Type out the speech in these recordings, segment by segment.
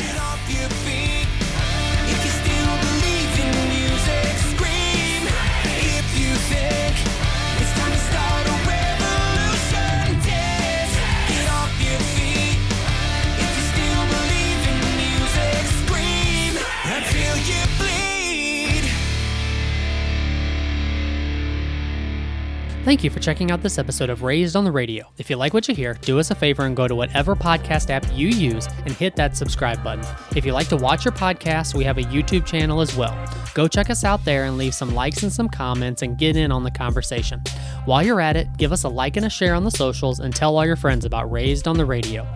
Get off your feet. Thank you for checking out this episode of Raised on the Radio. If you like what you hear, do us a favor and go to whatever podcast app you use and hit that subscribe button. If you like to watch your podcast, we have a YouTube channel as well. Go check us out there and leave some likes and some comments and get in on the conversation. While you're at it, give us a like and a share on the socials and tell all your friends about Raised on the Radio.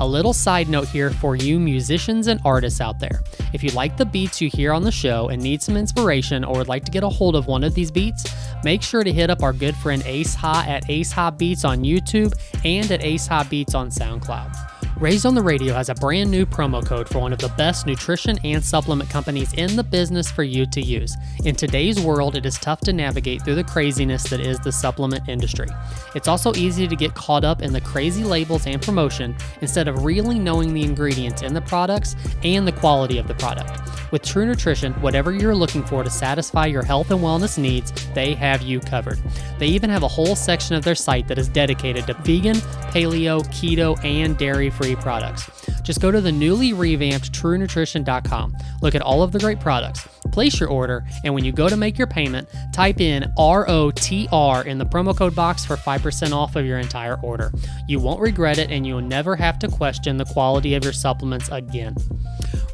A little side note here for you musicians and artists out there. If you like the beats you hear on the show and need some inspiration or would like to get a hold of one of these beats, make sure to hit up our good friend Ace Ha at Ace Ha Beats on YouTube and at Ace Ha Beats on SoundCloud. Raised on the Radio has a brand new promo code for one of the best nutrition and supplement companies in the business for you to use. In today's world, it is tough to navigate through the craziness that is the supplement industry. It's also easy to get caught up in the crazy labels and promotion instead of really knowing the ingredients in the products and the quality of the product. With True Nutrition, whatever you're looking for to satisfy your health and wellness needs, they have you covered. They even have a whole section of their site that is dedicated to vegan, paleo, keto, and dairy free products. Just go to the newly revamped truenutrition.com, look at all of the great products, place your order, and when you go to make your payment, type in ROTR in the promo code box for 5% off of your entire order. You won't regret it, and you'll never have to question the quality of your supplements again.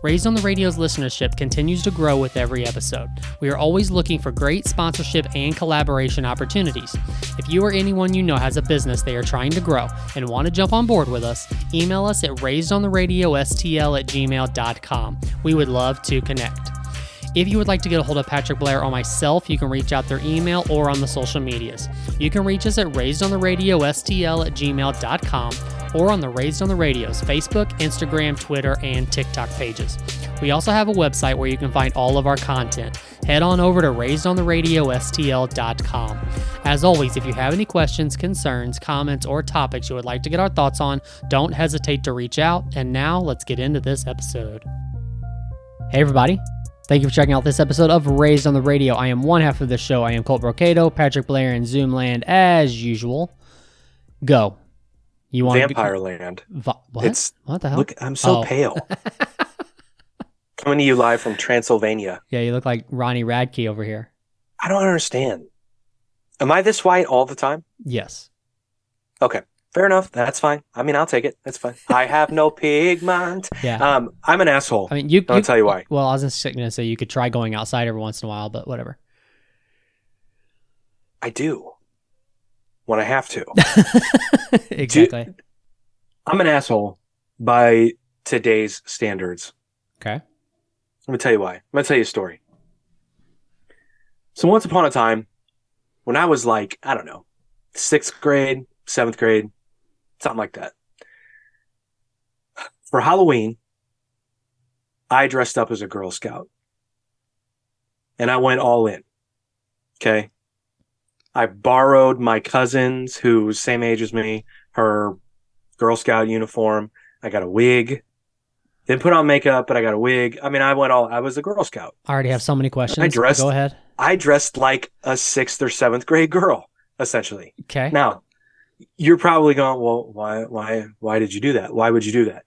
Raised on the Radio's listenership continues to grow with every episode. We are always looking for great sponsorship and collaboration opportunities. If you or anyone you know has a business they are trying to grow and want to jump on board with us, email us at raisedontheRadioSTL at gmail.com. We would love to connect. If you would like to get a hold of Patrick Blair or myself, you can reach out through email or on the social medias. You can reach us at raisedontheRadioSTL at gmail.com or on the Raised on the Radio's Facebook, Instagram, Twitter, and TikTok pages. We also have a website where you can find all of our content. Head on over to raisedontheRadioSTL.com. As always, if you have any questions, concerns, comments, or topics you would like to get our thoughts on, don't hesitate to reach out. And now let's get into this episode. Hey, everybody. Thank you for checking out this episode of Raised on the Radio. I am one half of the show. I am Colt Brocato, Patrick Blair, and Zoomland as usual. Go. You want Vampire Land. Va- what? It's- what the hell? Look, I'm so Oh. pale. Coming to you live from Transylvania. Yeah, you look like Ronnie Radke over here. I don't understand. Am I this white all the time? Yes. Okay, fair enough. That's fine. I mean, I'll take it. That's fine. I have no pigment. Yeah. Um, I'm an asshole. I mean, you. I'll tell you why. Well, I was just going to say you could try going outside every once in a while, but whatever. I do when I have to. exactly. I'm an asshole by today's standards. Okay. Let me tell you why. I'm gonna tell you a story. So once upon a time, when I was like, I don't know, sixth grade, seventh grade, something like that. For Halloween, I dressed up as a Girl Scout. And I went all in. Okay. I borrowed my cousin's, who's same age as me, her Girl Scout uniform. I got a wig. Didn't put on makeup, but I got a wig. I mean, I went all, I was a Girl Scout. I already have so many questions. I dressed- Go ahead. I dressed like a sixth or seventh grade girl, essentially. Okay. Now, you're probably going, well, why, why, why did you do that? Why would you do that?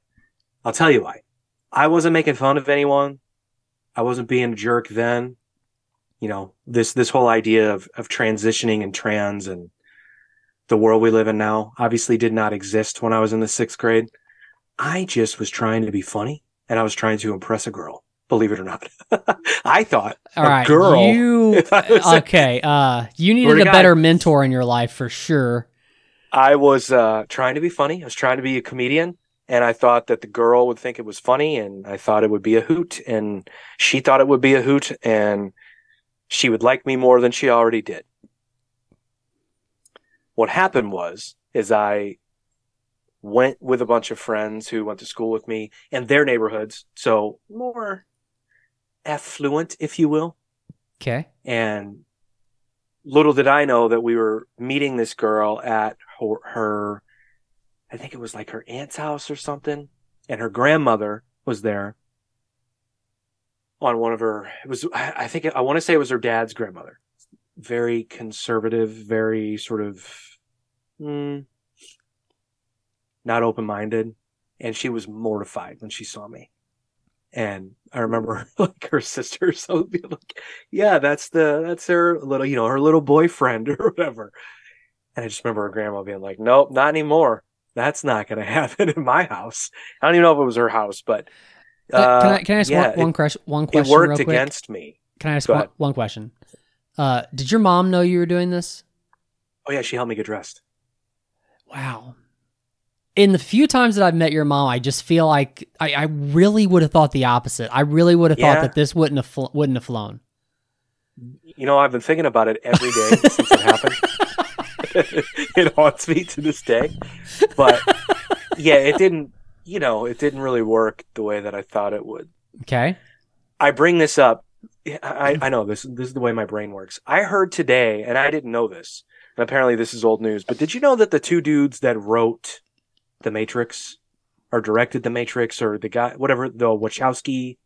I'll tell you why. I wasn't making fun of anyone. I wasn't being a jerk then. You know, this, this whole idea of, of transitioning and trans and the world we live in now obviously did not exist when I was in the sixth grade. I just was trying to be funny and I was trying to impress a girl. Believe it or not. I thought All a right. girl. You. Okay. Uh, you needed a guy- better mentor in your life for sure. I was uh, trying to be funny. I was trying to be a comedian, and I thought that the girl would think it was funny, and I thought it would be a hoot, and she thought it would be a hoot, and she would like me more than she already did. What happened was, is I went with a bunch of friends who went to school with me and their neighborhoods, so more affluent, if you will. Okay. And little did I know that we were meeting this girl at her, her I think it was like her aunt's house or something. And her grandmother was there on one of her. It was I think I want to say it was her dad's grandmother. Very conservative, very sort of mm, not open minded, and she was mortified when she saw me. And I remember like her sister, so be like, "Yeah, that's the that's her little, you know, her little boyfriend or whatever." And I just remember her grandma being like, "Nope, not anymore. That's not going to happen in my house." I don't even know if it was her house, but Uh, can uh, I can I ask yeah, one, one, it- question? One it question worked real quick? against me. Can I ask one, one question? Uh, did your mom know you were doing this? Oh yeah, she helped me get dressed. Wow. In the few times that I've met your mom, I just feel like I, I really would have thought the opposite. I really would have thought Yeah. that this wouldn't have fl- wouldn't have flown. You know, I've been thinking about it every day since it happened. it haunts me to this day. But yeah, it didn't. You know, it didn't really work the way that I thought it would. Okay. I bring this up. I, I know this. This is the way my brain works. I heard today, and I didn't know this. And apparently, this is old news. But did you know that the two dudes that wrote The Matrix, or directed The Matrix, or the guy, whatever, the Wachowski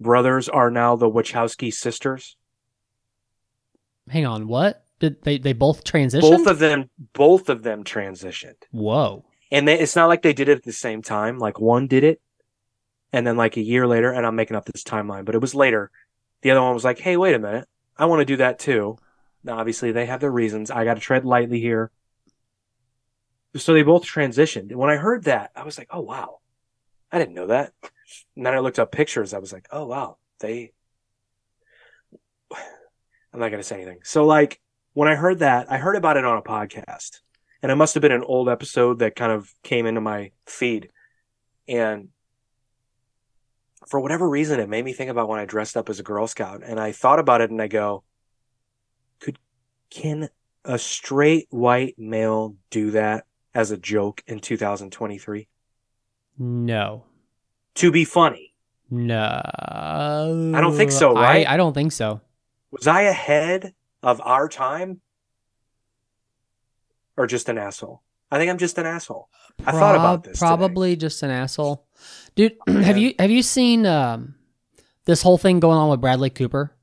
brothers are now the Wachowski sisters? Hang on. What did they? They both transitioned. Both of them, both of them transitioned, Whoa. and they, it's not like they did it at the same time. Like one did it, and then like a year later, and I'm making up this timeline, but it was later. The other one was like, "Hey, wait a minute, I want to do that too." Now, obviously, they have their reasons. I got to tread lightly here. So they both transitioned. And when I heard that, I was like, "Oh wow, I didn't know that." And then I looked up pictures. I was like, "Oh wow, they." I'm not gonna say anything. So like when I heard that, I heard about it on a podcast, and it must have been an old episode that kind of came into my feed, and for whatever reason, it made me think about when I dressed up as a Girl Scout, and I thought about it, and I go, could can a straight white male do that as a joke in 2023 No. to be funny? No. I don't think so, right? I, I don't think so. Was I ahead of our time, or just an asshole? I think I'm just an asshole. I thought about this. today. Probably just an asshole, dude. have you have you seen um, this whole thing going on with Bradley Cooper?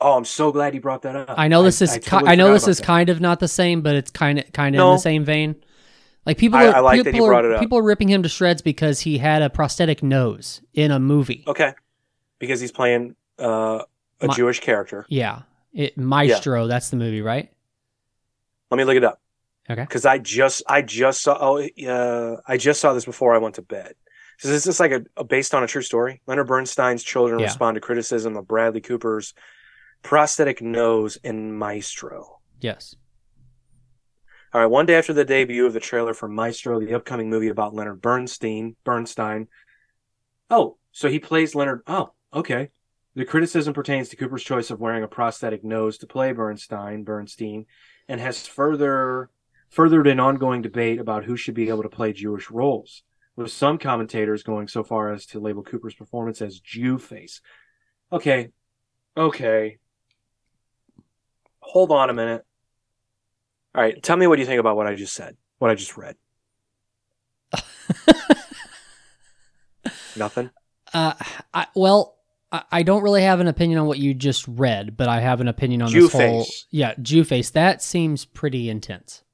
Oh, I'm so glad you brought that up. I know this is I, I, totally I know this is that. kind of not the same, but it's kind of kind of in the same vein. Like people, are, I like that people brought are, it up. People are ripping him to shreds because he had a prosthetic nose in a movie. Okay, because he's playing uh, a My- Jewish character. Yeah, it, Maestro. That's the movie, right? Let me look it up. Okay. Because I just I just saw oh uh, I just saw this before I went to bed. So this is like a, a based on a true story. Leonard Bernstein's children Yeah. respond to criticism of Bradley Cooper's prosthetic nose in Maestro. Yes. All right, one day after the debut of the trailer for Maestro, the upcoming movie about Leonard Bernstein, Bernstein. Oh, so he plays Leonard. Oh, okay. The criticism pertains to Cooper's choice of wearing a prosthetic nose to play Bernstein, Bernstein, and has further furthered an ongoing debate about who should be able to play Jewish roles, with some commentators going so far as to label Cooper's performance as Jew face. Okay, okay. Hold on a minute. All right, tell me what you think about what I just said, what I just read. Nothing. Uh, I, well, I, I don't really have an opinion on what you just read, but I have an opinion on Jew this whole. Yeah, Jew face. That seems pretty intense.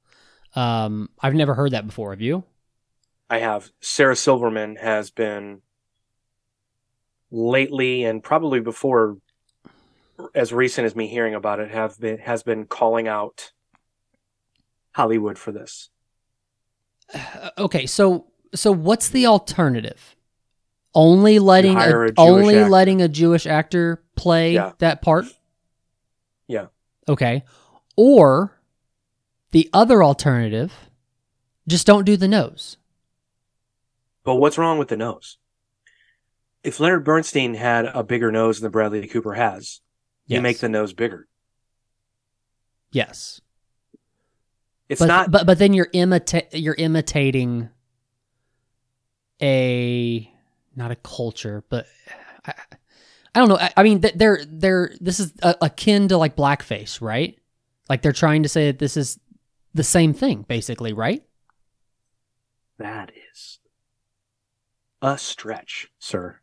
Um, I've never heard that before. Have you? I have Sarah Silverman has been lately and probably before as recent as me hearing about it have been has been calling out Hollywood for this. Uh, okay, so so what's the alternative? Only letting a, a only actor. letting a Jewish actor play Yeah. that part. Yeah. Okay, or the other alternative, just don't do the nose. But what's wrong with the nose? If Leonard Bernstein had a bigger nose than Bradley Cooper has, you make the nose bigger. yes. It's but, not but but then you're imita- you're imitating a not a culture, but I, I don't know. I, I mean, they're they're this is akin to like blackface, right? Like they're trying to say that this is the same thing, basically, right? that is a stretch, sir.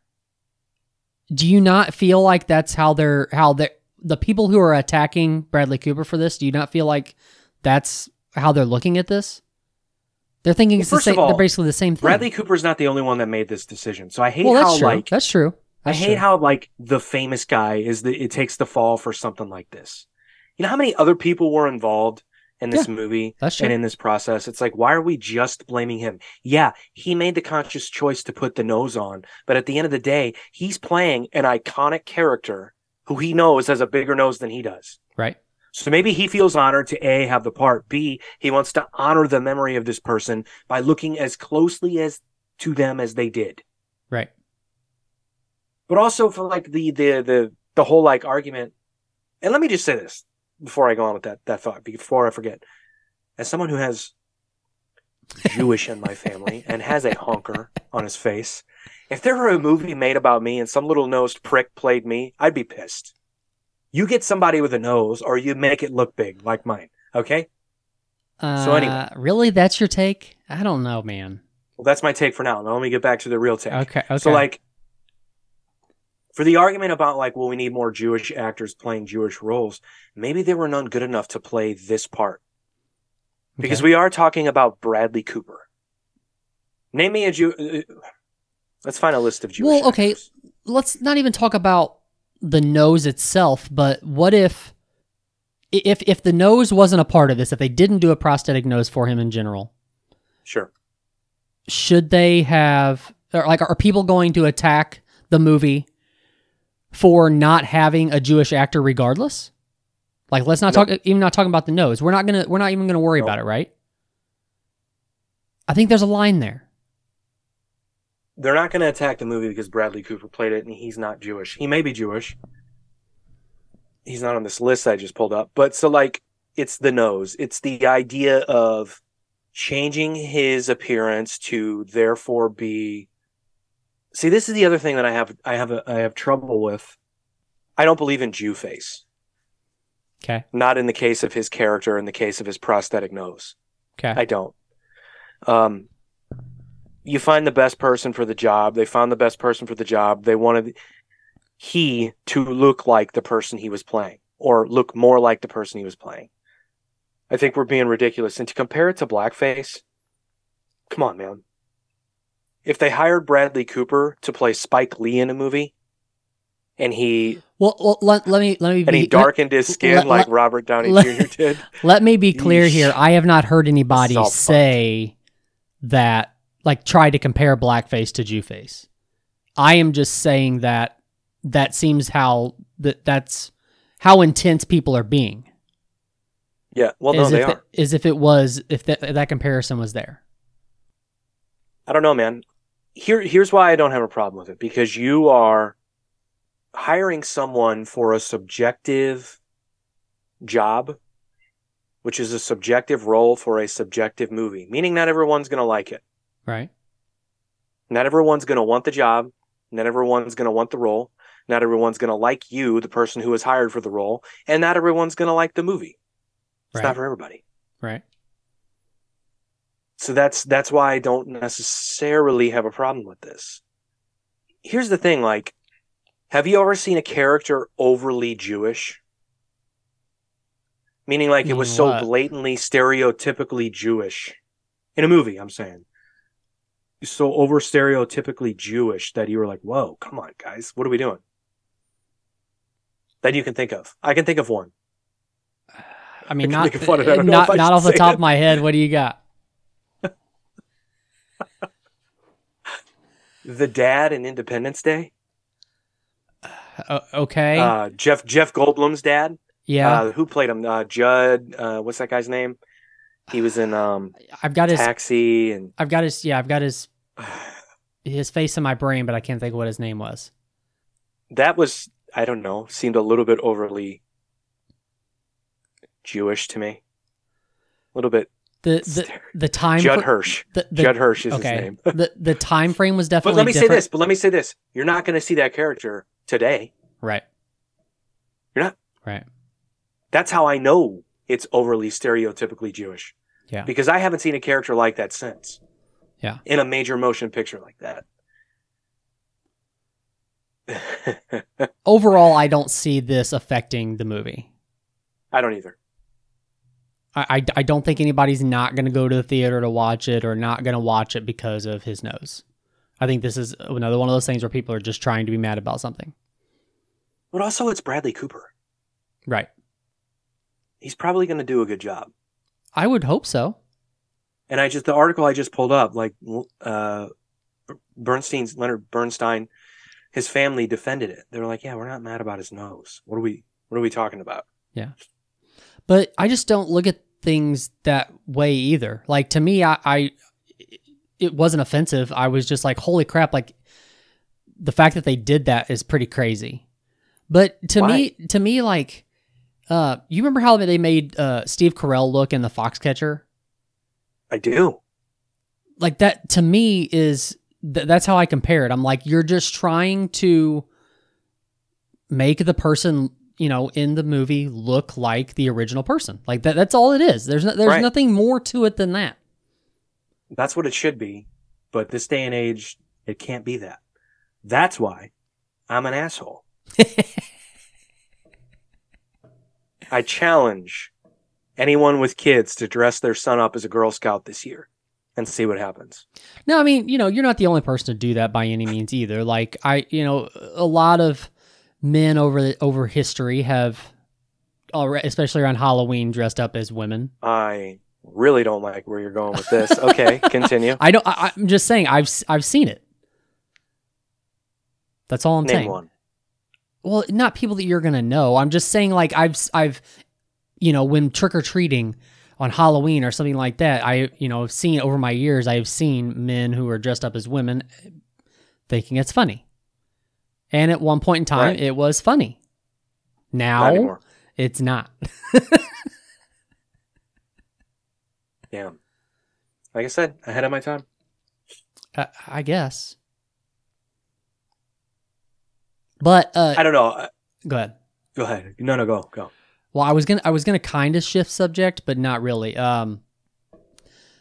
Do you not feel like that's how they're how they the people who are attacking Bradley Cooper for this? Do you not feel like that's how they're looking at this? They're thinking Well, it's the of same. all, they're basically the same thing. Bradley Cooper's not the only one that made this decision. So I hate well, that's how true. like that's true. I hate true. how like the famous guy is the it takes the fall for something like this. You know how many other people were involved in this movie that's true. and in this process? It's like why are we just blaming him? Yeah, he made the conscious choice to put the nose on, but at the end of the day, he's playing an iconic character who he knows has a bigger nose than he does. right. So maybe he feels honored to A, have the part, B, he wants to honor the memory of this person by looking as closely as to them as they did. Right. But also for like the the the the whole like argument. And let me just say this before I go on with that that thought, before I forget. As someone who has Jewish in my family and has a honker on his face, if there were a movie made about me and some little nosed prick played me, I'd be pissed. You get somebody with a nose, or you make it look big like mine. Okay. Uh, So anyway. really, that's your take? I don't know, man. Well, that's my take for now. Now let me get back to the real take. Okay. Okay. So like for the argument about like, well, we need more Jewish actors playing Jewish roles, maybe there were none good enough to play this part. Because Okay. we are talking about Bradley Cooper. Name me a Jew. Let's find a list of Jewish. Well, okay. actors. let's not even talk about the nose itself, but what if if if the nose wasn't a part of this, if they didn't do a prosthetic nose for him in general, Sure. should they have or like are people going to attack the movie for not having a Jewish actor regardless? Like let's not No. talk even not talking about the nose. We're not going to we're not even going to worry No. about it, right? I think there's a line there. They're not going to attack the movie because Bradley Cooper played it and he's not Jewish. He may be Jewish. He's not on this list I just pulled up. But so, like, it's the nose. It's the idea of changing his appearance to therefore be. See, this is the other thing that I have. I have. A, I have trouble with. I don't believe in Jew face. Okay. Not in the case of his character. In the case of his prosthetic nose. Okay. I don't. Um, you find the best person for the job. They found the best person for the job. They wanted he to look like the person he was playing, or look more like the person he was playing. I think we're being ridiculous. And to compare it to blackface, come on, man. If they hired Bradley Cooper to play Spike Lee in a movie, and he well, well let, let me let me and he darkened his skin let- like Robert Downey Jr. did, Let me be clear here. I have not heard anybody say that, like, try to compare blackface to Jewface. I am just saying that that seems how that that's how intense people are being. yeah. Well, no, as they if are. It, as if it was if that if that comparison was there. I don't know, man. Here, here's why I don't have a problem with it because you are hiring someone for a subjective job, which is a subjective role for a subjective movie, meaning not everyone's going to like it. Right. Not everyone's going to want the job. Not everyone's going to want the role. Not everyone's going to like you, the person who was hired for the role, and not everyone's going to like the movie. It's Right. not for everybody. Right. So that's that's why I don't necessarily have a problem with this. Here's the thing, like, have you ever seen a character overly Jewish? Meaning like it was Meaning so blatantly stereotypically Jewish. In a movie, I'm saying. So over stereotypically Jewish that you were like, whoa, come on, guys, what are we doing? That you can think of. I can think of one. I mean, can not make of. I not I not off the top it. of my head. What do you got? The dad in Independence Day. O- okay. Uh, Jeff Jeff Goldblum's dad. yeah. Uh, who played him? Uh, Judd. Uh, what's that guy's name? He was in um, I've got his. Taxi and I've got his. Yeah. I've got his. His face in my brain, but I can't think of what his name was. that was I don't know. Seemed a little bit overly Jewish to me. A little bit. The the the time. Judd Hirsch. The, the, Judd Hirsch is okay. his name. the the time frame was definitely. But let me say this. But let me say this. You're not going to see that character today. Right. You're not. Right. That's how I know it's overly stereotypically Jewish. Yeah. Because I haven't seen a character like that since. Yeah. In a major motion picture like that. overall, I don't see this affecting the movie. I don't either. I, I, I don't think anybody's not going to go to the theater to watch it or not going to watch it because of his nose. I think this is another one of those things where people are just trying to be mad about something. But also, it's Bradley Cooper. Right. He's probably going to do a good job. I would hope so. And I just the article I just pulled up, like uh, Bernstein's Leonard Bernstein, his family defended it. They were like, "Yeah, we're not mad about his nose. What are we? What are we talking about?" Yeah, but I just don't look at things that way either. Like to me, I, I it wasn't offensive. I was just like, holy crap! Like the fact that they did that is pretty crazy. But to me, to me, like, uh, you remember how they made uh, Steve Carell look in the Foxcatcher? I do. Like that to me is th- that's how I compare it. I'm like, you're just trying to make the person you know in the movie look like the original person. Like that. That's all it is. There's no, there's Right. nothing more to it than that. That's what it should be. But this day and age, it can't be that. That's why I'm an asshole. I challenge anyone with kids to dress their son up as a Girl Scout this year and see what happens. No, I mean, you know, you're not the only person to do that by any means either. Like I, you know, a lot of men over the, over history have, alre- especially around Halloween, dressed up as women. I really don't like where you're going with this. Okay, continue. I don't. I, I'm just saying. I've I've seen it. That's all I'm Name saying. one. Well, not people that you're gonna know. I'm just saying, like I've I've, you know, when trick or treating on Halloween or something like that, I you know have seen over my years. I have seen men who are dressed up as women, thinking it's funny, and at one point in time, Right. it was funny. Now anymore. it's not. Damn. Like I said, ahead of my time. I, I guess. But uh, I don't know. Uh, go ahead. Go ahead. No, no, go, go. Well, I was gonna I was gonna kind of shift subject, but not really. Um,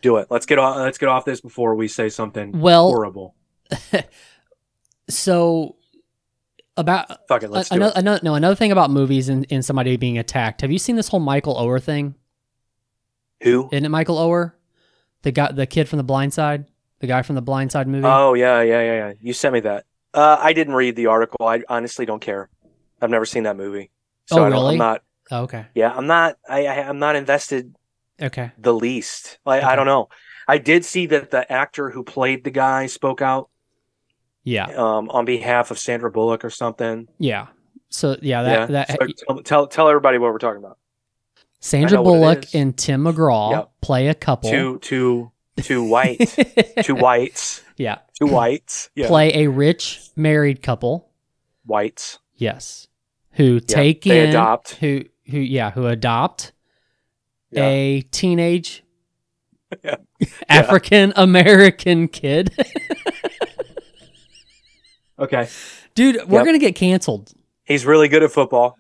Do it. Let's get off. Let's get off this before we say something well, horrible. so about Fuck it. Let's do another, it. another no another thing about movies and, and somebody being attacked. Have you seen this whole Michael Oher thing? Who? Isn't it Michael Oher, the guy, the kid from The Blind Side, the guy from the Blind Side movie? Oh yeah, yeah, yeah, yeah. You sent me that. Uh, I didn't read the article. I honestly don't care. I've never seen that movie. So Oh, I don't, really? I'm not. Oh, okay, Yeah, I'm not. I, I I'm not invested okay, the least. Like I don't know. I did see that the actor who played the guy spoke out yeah, um, on behalf of Sandra Bullock or something. yeah. So yeah, yeah. that that So tell, tell tell everybody what we're talking about. Sandra know what it Bullock and Tim McGraw Yep. play a couple. Two two two white two whites yeah, two whites yeah play a rich married couple. whites Yes, who take they in adopt. who who yeah who adopt Yeah. a teenage Yeah. African American kid. Okay, Dude, we're Yep. gonna get canceled. he's really good at football.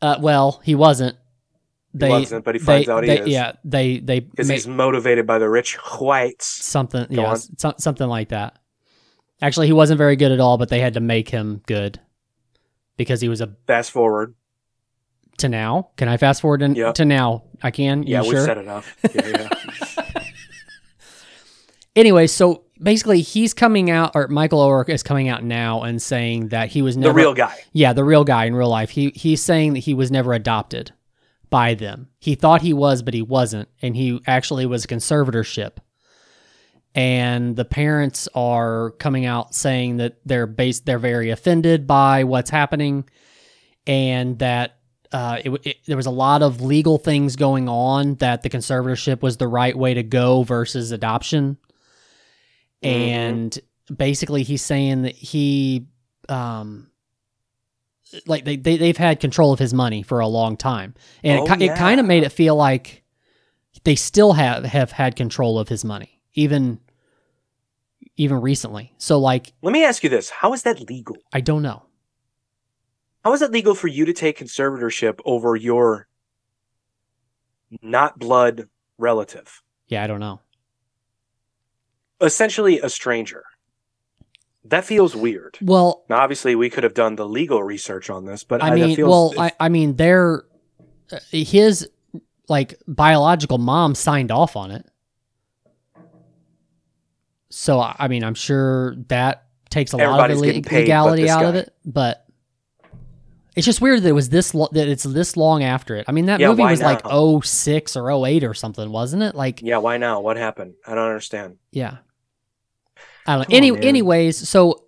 Uh, well, he wasn't. They, wasn't, but he finds they- out he they- is. Yeah, they they because he's motivated by the rich whites. something. Go yeah, so- something like that. Actually, he wasn't very good at all, but they had to make him good because he was a Fast forward. to now. Can I fast forward in, Yep. to now? I can. Yeah, sure? said enough. Yeah, yeah. Anyway, so basically, he's coming out, or Michael Oher is coming out now and saying that he was never the real guy. Yeah, the real guy in real life. He he's saying that he was never adopted by them. He thought he was, but he wasn't, and he actually was a conservatorship. And the parents are coming out saying that they're based, they're very offended by what's happening, and that uh, it, it, there was a lot of legal things going on that the conservatorship was the right way to go versus adoption. Mhm. And basically, he's saying that he um, like they, they they've had control of his money for a long time. And Oh, it, ki- it kind of made it feel like they still have have had control of his money even even recently. So like Let me ask you this: How is that legal? i don't know. How is it legal for you to take conservatorship over your not blood relative, yeah i don't know. Essentially a stranger That feels weird. Well, Now, obviously, we could have done the legal research on this, but I I, mean, feels, well, I, I mean, their uh, his like biological mom signed off on it. So I mean, I'm sure that takes a lot of legality out of it, but it's just weird that it was this lo- that it's this long after it. I mean, that Yeah, movie was like now? 06 or 08 or something, wasn't it? Like, yeah, why now? What happened? I don't understand. yeah. I don't know. Come on, Any, man. anyways, so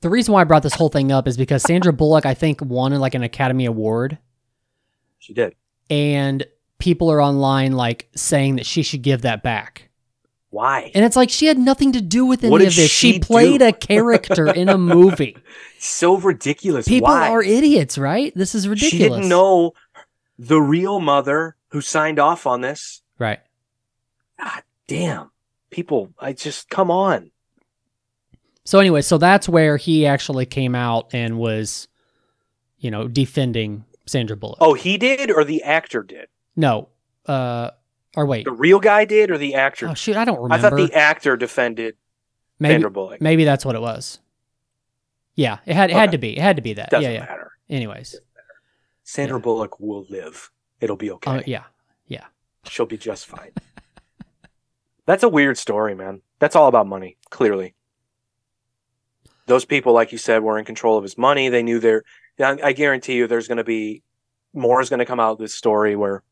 the reason why I brought this whole thing up is because Sandra Bullock, I think, won like an Academy Award. She did. and people are online like saying that she should give that back. Why? And it's like she had nothing to do with any What of did this. She, she played do? a character in a movie. So ridiculous. People why? are idiots, right? This is ridiculous. She didn't know the real mother who signed off on this. Right. God damn. People, I just come on. So anyway, so that's where he actually came out and was, you know, defending Sandra Bullock. Oh, he did or the actor did? no, uh, or wait, The real guy did or the actor? oh shoot, I don't remember. I thought the actor defended maybe, Sandra Bullock. maybe that's what it was. Yeah, it had it had to be. It had to be that. Doesn't yeah, yeah. matter. Anyways, Sandra Yeah. Bullock will live. It'll be okay. uh, yeah. She'll be just fine. That's a weird story, man. That's all about money, clearly. Those people, like you said, were in control of his money. They knew their. I guarantee you, there's going to be more is going to come out of this story where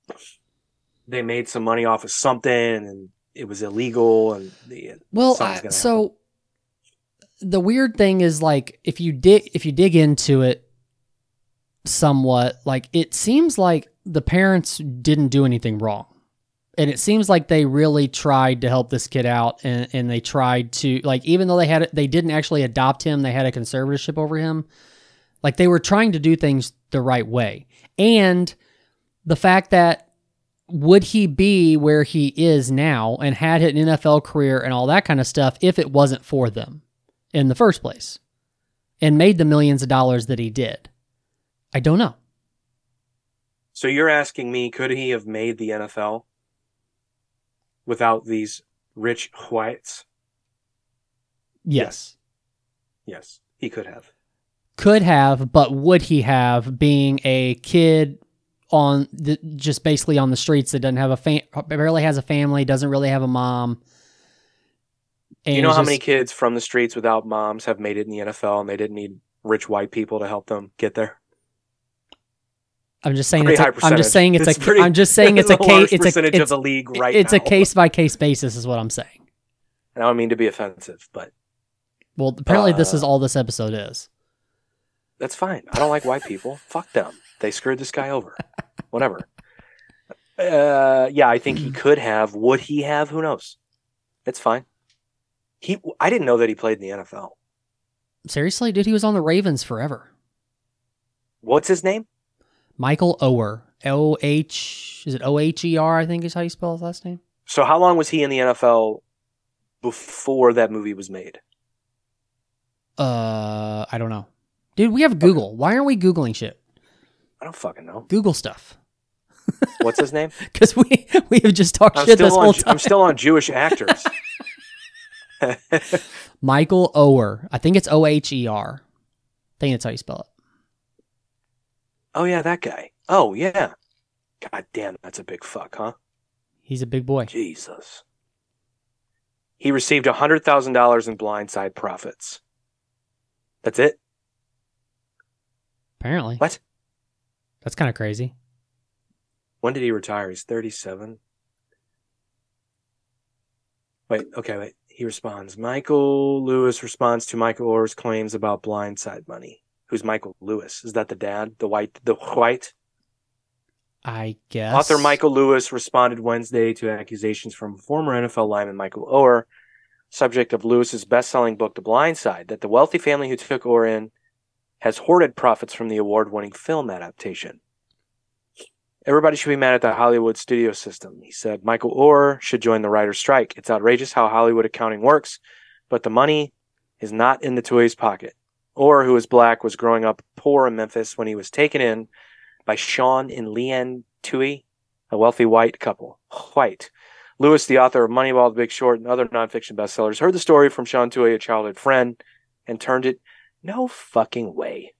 they made some money off of something and it was illegal and the uh, Well, I, so the weird thing is like if you dig if you dig into it somewhat, like it seems like the parents didn't do anything wrong. And it seems like they really tried to help this kid out and, and they tried to like even though they had they didn't actually adopt him, they had a conservatorship over him. Like they were trying to do things the right way. And the fact that would he be where he is now and had an NFL career and all that kind of stuff if it wasn't for them in the first place and made the millions of dollars that he did? I don't know. So you're asking me, could he have made the NFL without these rich whites? Yes. Yes, he could have. Could have, but would he have being a kid on the, just basically on the streets that doesn't have a fam- barely has a family, doesn't really have a mom? you know how just- many kids from the streets without moms have made it in the NFL and they didn't need rich white people to help them get there? I'm just saying. Pretty It's a, I'm just saying it's, It's a. pretty- I'm just saying it's a case. It's a percentage of it's, the league right It's a now. case by case basis, is what I'm saying. And I don't mean to be offensive, but Well, apparently this Uh, is all this episode is. that's fine. I don't like white people. Fuck them. They screwed this guy over. Whatever. Uh, yeah, I think he could have. Would he have? Who knows? It's fine. He. I didn't know that he played in the NFL. Seriously, dude, he was on the Ravens forever. What's his name? Michael Oher. O H is it O H E R? I think is how you spell his last name. So how long was he in the NFL before that movie was made? Uh, I don't know, dude. We have Google. Why aren't we googling shit? I don't fucking know. Google stuff What's his name? because we we have just talked I'm shit this still whole time. I'm still on Jewish actors. Michael Oher. I think it's O H E R. I think that's how you spell it. Oh yeah, that guy. Oh yeah. God damn, that's a big fuck, huh? He's a big boy. Jesus. He received hundred thousand dollars in blindside profits. That's it. Apparently, What? that's kind of crazy. When did he retire? He's thirty-seven. Wait. Okay. Wait. He responds. Michael Lewis responds to Michael Oher's claims about blindside money. Who's Michael Lewis? Is that the dad? The white? The white? I guess Author Michael Lewis responded Wednesday to accusations from former NFL lineman Michael Oher, subject of Lewis's best-selling book The Blind Side, that the wealthy family who took Oher in has hoarded profits from the award-winning film adaptation. Everybody should be mad at the Hollywood studio system, he said. Michael Oher should join the writer's strike. It's outrageous how Hollywood accounting works, but the money is not in the Tuohy's pocket. Oher, who is black, was growing up poor in Memphis when he was taken in by Sean and Leanne Tui, a wealthy white couple. White. Lewis, the author of Moneyball, The Big Short, and other nonfiction bestsellers, heard the story from Sean Tuohy, a childhood friend. and turned it? No fucking way.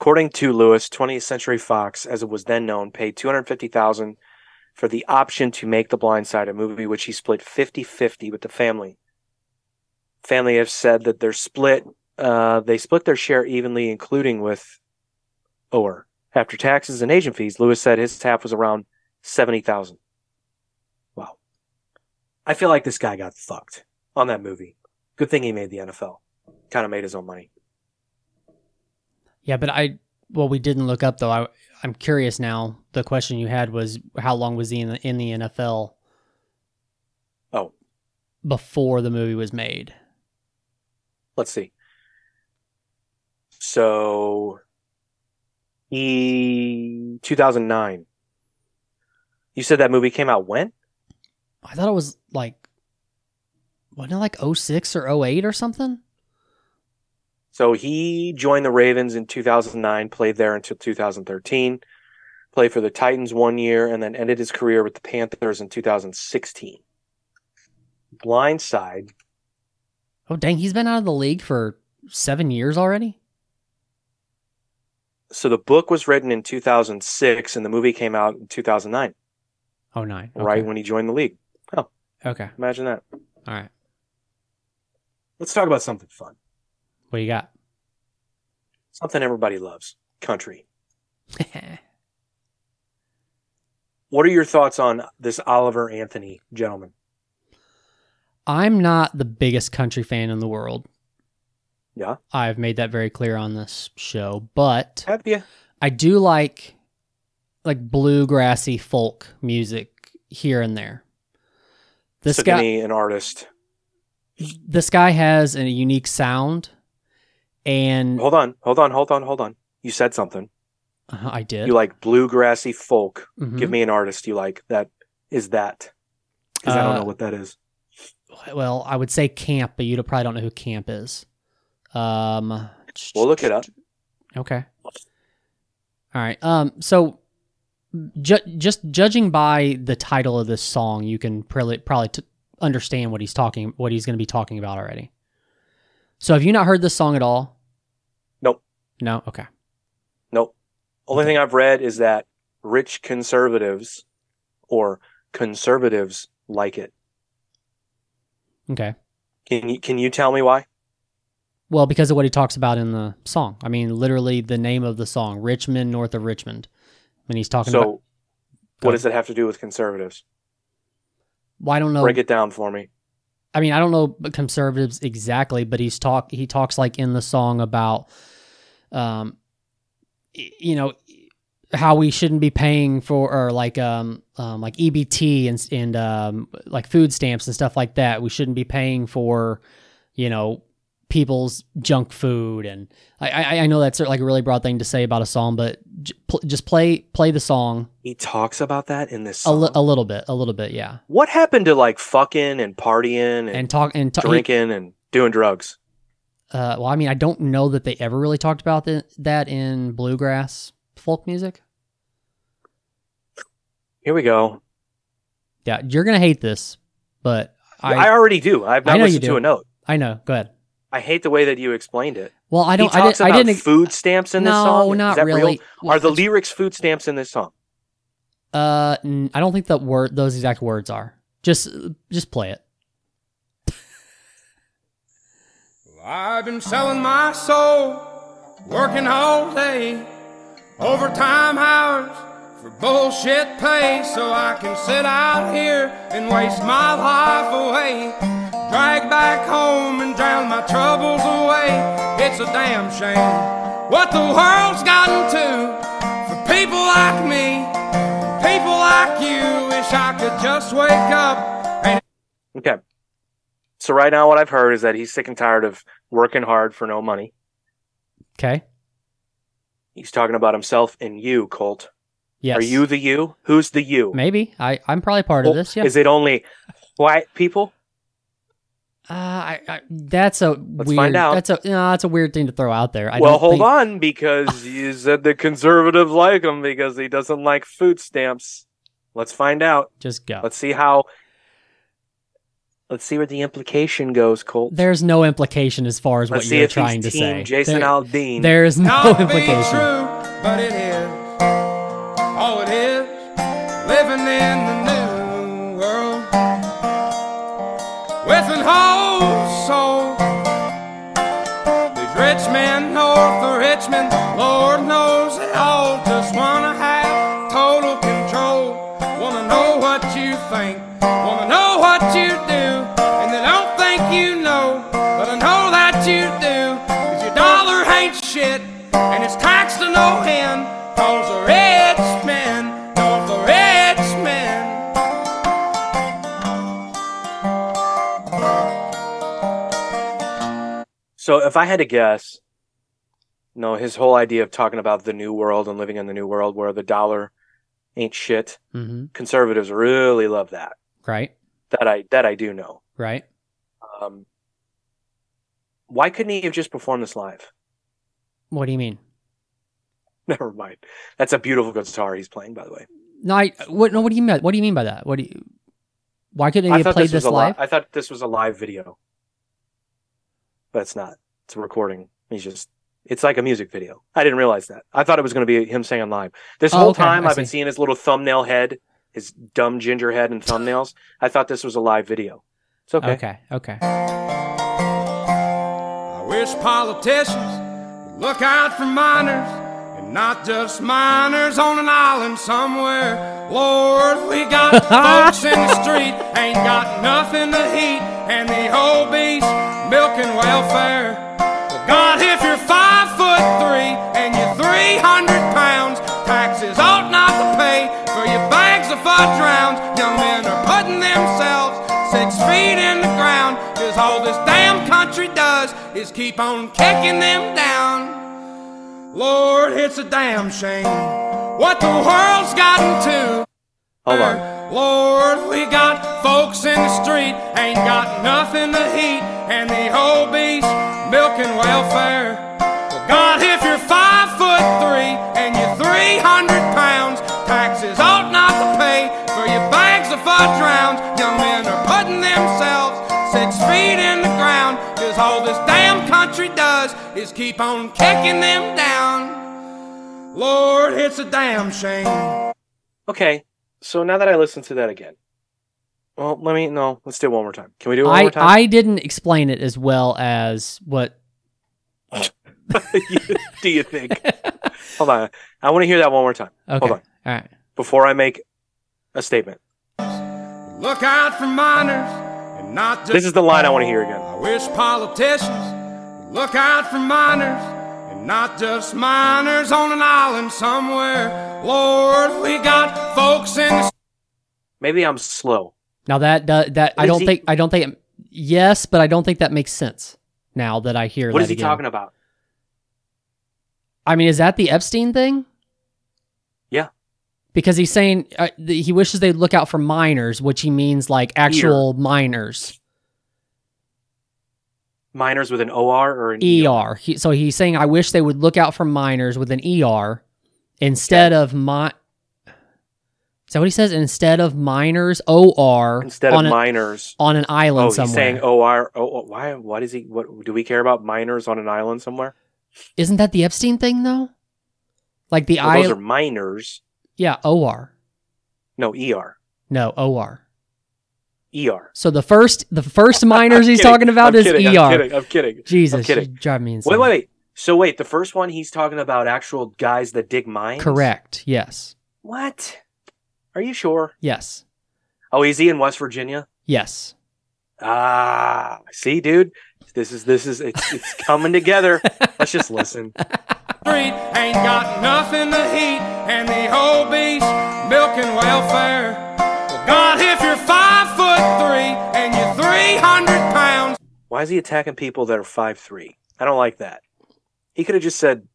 According to Lewis, 20th Century Fox, as it was then known, paid 250000 for the option to make The Blind Side a movie, which he split 50 50 with the family. Family have said that their split, uh, they split their share evenly, including with Oher. After taxes and agent fees, Lewis said his half was around 70000 Wow. I feel like this guy got fucked on that movie. Good thing he made the NFL. Kind of made his own money. Yeah, but I well, we didn't look up though. I I'm curious now. The question you had was how long was he in the, in the NFL Oh, before the movie was made? let's see. So he 2009. You said that movie came out when? I thought it was like wasn't it like 06 or 08 or something? So he joined the Ravens in 2009, played there until 2013, played for the Titans one year, and then ended his career with the Panthers in 2016. Blindside, Oh dang, he's been out of the league for 7 years already? So the book was written in 2006 and the movie came out in 2009, Oh, nine. right Okay. Right when he joined the league. Oh. Okay. Imagine that. All right. Let's talk about something fun. What do you got? Something everybody loves country. What are your thoughts on this Oliver Anthony gentleman? I'm not the biggest country fan in the world. Yeah. I've made that very clear on this show, but Have you? I do like like bluegrassy folk music here and there. This so guy an artist. this guy has a unique sound and Hold on, hold on, hold on, hold on. You said something. Uh, I did. You like bluegrassy folk. Mhm. Give me an artist you like that is that. Because I don't Uh, know what that is. well, I would say Camp, but you probably don't know who Camp is. Um We'll look it up. Okay. All right. Um. So, ju- just judging by the title of this song, you can probably probably t- understand what he's talking, what he's going to be talking about already. So, have you not heard this song at all? Nope. No. Okay. Nope. Only thing I've read is that rich conservatives or conservatives like it. Okay. Can you can you tell me why? Well, because of what he talks about in the song. I mean, literally the name of the song, Rich Men, north of Richmond. I mean, he's talking So, about, what does it have to do with conservatives? well, I don't know. Break it down for me. I mean, I don't know conservatives exactly, but he's talk he talks like in the song about, um, you know, how we shouldn't be paying for or like um, um like EBT and and um like food stamps and stuff like that. We shouldn't be paying for, you know, people's junk food and I I, I know that's like a really broad thing to say about a song, but j- pl- just play play the song He talks about that in this a, li- a little bit, a little bit, yeah, what happened to like fucking and partying and, and talk and ta- he- drinking and doing drugs? Uh, well, I mean, I don't know that they ever really talked about th- that in bluegrass folk music. Here we go. Yeah, you're gonna hate this, but I, I already do. I've not listened to a note. I know. Go ahead. I hate the way that you explained it. Well, I don't. he I, talks did, I about didn't. food stamps in this no, song. Is not that real? really. Well, Are the lyrics food stamps in this song? Uh, n- I don't think that word those exact words are. Just just play it. I've been selling my soul, working all day, overtime hours for bullshit pay, so I can sit out here and waste my life away. Drag back home and drown my troubles away. It's a damn shame what the world's gotten to for people like me, people like you. Wish I could just wake up and Okay. So right now, what I've heard is that he's sick and tired of working hard for no money. Okay. He's talking about himself and you, Colt. Yes. Are you the you? Who's the you? Maybe I. I'm probably part of this. Yeah. Is it only white people? Uh, I, I, that's a weird. find out. That's a. No, that's a weird thing to throw out there. I well, don't hold think- on, because you said the conservatives like him because he doesn't like food stamps. Let's find out. Just go. Let's see how. Let's see where the implication goes, Colt. There's no implication as far as Let's what see you're if trying he's to team say. Jason There- Aldean. There's no Not be implication. true, but it is. North Lord knows they all just wanna have total control. Wanna know what you think, wanna know what you do, and they don't think you know, but I know that you do. Cause your dollar ain't shit, and it's taxed to no end. Cause the rich men, cause the rich men. So if I had to guess, no, his whole idea of talking about the new world and living in the new world where the dollar ain't shit. hmm Conservatives really love that. Right. That I that I do know. Right. Um, why couldn't he have just performed this live? What do you mean? Never mind. That's a beautiful guitar he's playing, by the way. No, I, what? No, what do you mean? What do you mean by that? What do you? Why couldn't he have played this this a li- live? I thought this was a live video, but it's not. It's a recording. He's just. It's like a music video. I didn't realize that. I thought it was going to be him singing live. This Oh, whole okay, time I I've been seeing his little thumbnail head, his dumb ginger head and thumbnails. I thought this was a live video. It's okay. Okay. Okay. I wish politicians would look out for minors and not just minors on an island somewhere. Lord, we got folks in the street, ain't got nothing to eat, and the obese milking welfare. Well, God, if you're five fudge rounds. Young men are putting themselves six feet in the ground, cause all this damn country does is keep on kicking them down. Lord, it's a damn shame what the world's gotten to. Hold on. Lord, we got folks in the street, ain't got nothing to eat, and the obese milking welfare. Does is keep on kicking them down. Lord, it's a damn shame. Okay. So now that I listened to that again, well, let me no. Let's do it one more time. Can we do it one I more time? I didn't explain it as well as what. do you think? Hold on. I want to hear that one more time Okay. Hold on. All right. before I make a statement. Look out for minors and not just. This is the line I want to hear again. I wish politicians would look out for minors and not just minors on an island somewhere. Lord, we got folks in the Maybe I'm slow. Now that that, that I don't he- think I don't think it, yes, but I don't think that makes sense. Now that I hear What that is he again. talking about? I mean, is that the Epstein thing? Yeah. Because he's saying uh, he wishes they'd look out for minors, which he means like actual minors. Minors with an OR or an E ER. He, so he's saying I wish they would look out for minors with an ER instead of my. Is that what he says? Instead of minors, OR instead of a- minors. on an island Oh, somewhere. he's saying OR. Oh, oh, why? Why does he? What do we care about minors on an island somewhere? Isn't that the Epstein thing though? Like the Well, those are minors. yeah, OR. No, ER. No, OR. ER. So the first, the first minors I'm he's kidding. talking about I'm is kidding, ER. I'm kidding. I'm kidding. Jesus, I'm kidding. you drive me insane. Wait, wait, wait. So wait, the first one he's talking about actual guys that dig mines. Correct. Yes. What? Are you sure? Yes. Oh, is he in West Virginia? Yes. Ah, see, dude, this is this is it's it's coming together. Let's just listen. street, ain't got nothing to eat, and the obese milking welfare. Why is he attacking people that are five three? I don't like that. He could have just said,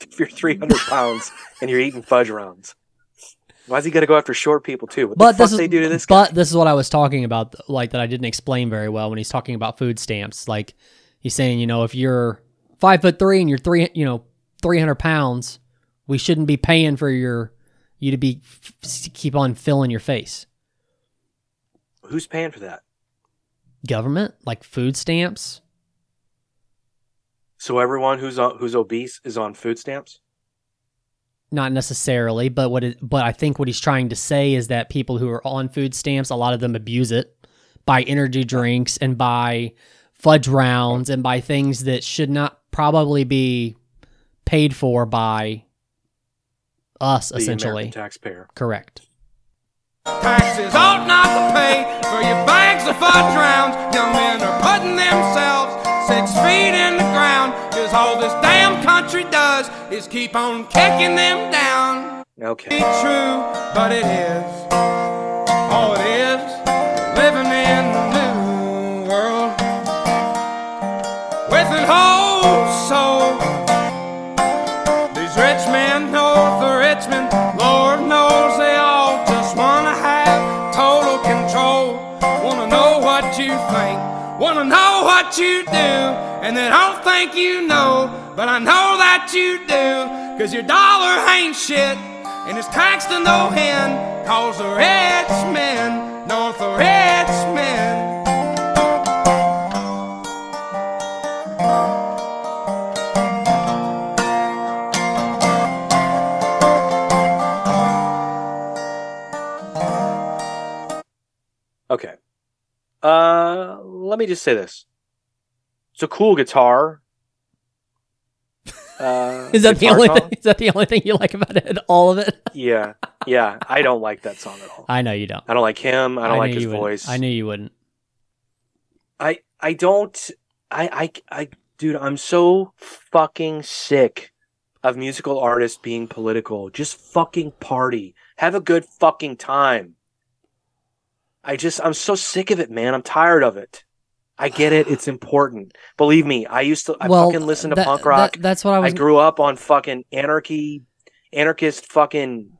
"If you're 300 pounds and you're eating fudge rounds." Why is he got to go after short people too? What But the this is they do to this guy? this is what I was talking about, like that I didn't explain very well when he's talking about food stamps. Like he's saying, you know, if you're five foot three and you're three, you know, three hundred pounds, we shouldn't be paying for your you to be f- keep on filling your face. Who's paying for that? Government, like food stamps. So everyone who's on, who's obese is on food stamps. Not necessarily, but what it, but I think what he's trying to say is that people who are on food stamps, a lot of them abuse it, buy energy drinks and buy fudge rounds and by things that should not probably be paid for by us, The essentially. American taxpayer. Correct. Taxes ought not to pay for your bags of fudge rounds. Young men are putting themselves six feet in the ground. Cause all this damn country does is keep on kicking them down. Okay. true, but it is. All it is, living in the new world. With an whole you do, and they don't think you know, but I know that you do. Cause your dollar ain't shit, and it's taxed to no end, cause the rich men, north of Richmond. Okay. Uh, let me just say this. It's a cool guitar. Uh, Is that the only song. thing? Is that the only thing you like about it? All of it? Yeah, yeah. I don't like that song at all. I know you don't. I don't like him. I don't like his wouldn't. voice. I knew you wouldn't. I I don't I I I dude, I'm so fucking sick of musical artists being political. Just fucking party. Have a good fucking time. I just I'm so sick of it, man. I'm tired of it. I get it. It's important. Believe me, I used to I well, fucking listen to that- punk rock. that- that's what I was. I, grew up on fucking anarchy anarchist fucking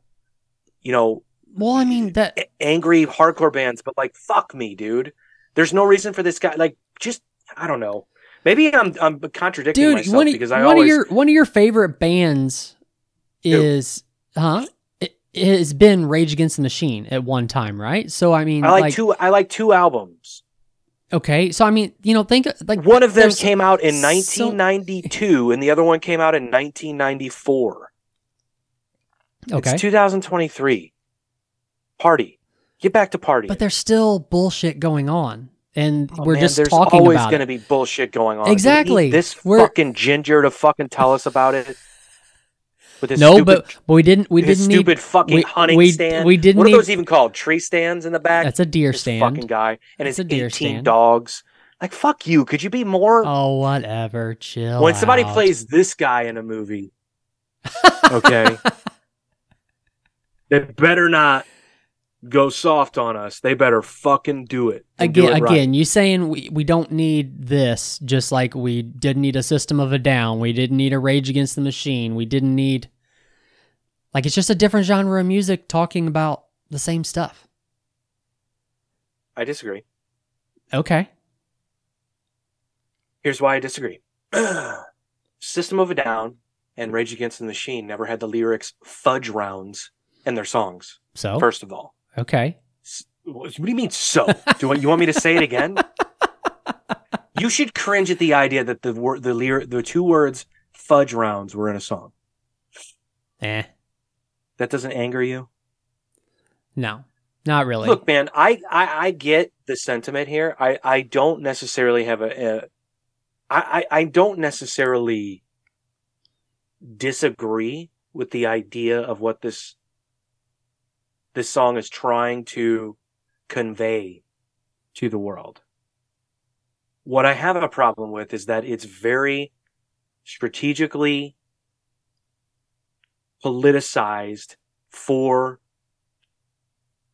you know well, I mean that. angry hardcore bands, but like fuck me, dude. There's no reason for this guy. Like, just I don't know. Maybe I'm I'm contradicting dude myself one, because I one always of your one of your favorite bands is huh it, has been rage against the machine at one time right so i mean I like, two I like two albums. Okay so i mean you know think like One of them came out in so- 1992, and the other one came out in 1994. okay It's 2023. Party. Get back to party. but there's still bullshit going on and Oh, we're man, just there's talking always about going to be bullshit going on. Exactly. This We're- fucking ginger to fucking tell us about it. With his no stupid, but, but we didn't we didn't stupid need fucking we- hunting we- stand. we didn't What are need- those even called? Tree stands in the back. that's a deer this stand fucking guy and It's his a deer 18 stand. dogs. Like fuck you. Could you be more? oh whatever chill when somebody out. plays this guy in a movie, okay, they better not go soft on us. They better fucking do it. and do again it right. again you saying we, we don't need this just like we didn't need a system of a down we didn't need a rage against the machine we didn't need like it's just a different genre of music talking about the same stuff I disagree. okay Here's why I disagree. System of a Down and Rage Against the Machine never had the lyrics fudge rounds in their songs. so First of all, okay S- what do you mean so? Do you, you want me to say it again? You should cringe at the idea that the word, the lyric, the two words fudge rounds were in a song. eh That doesn't anger you? no not really Look, man, I, I, I get the sentiment here. I, I don't necessarily have a, a I, I, I don't necessarily disagree with the idea of what this this song is trying to convey to the world. What I have a problem with is that it's very strategically politicized for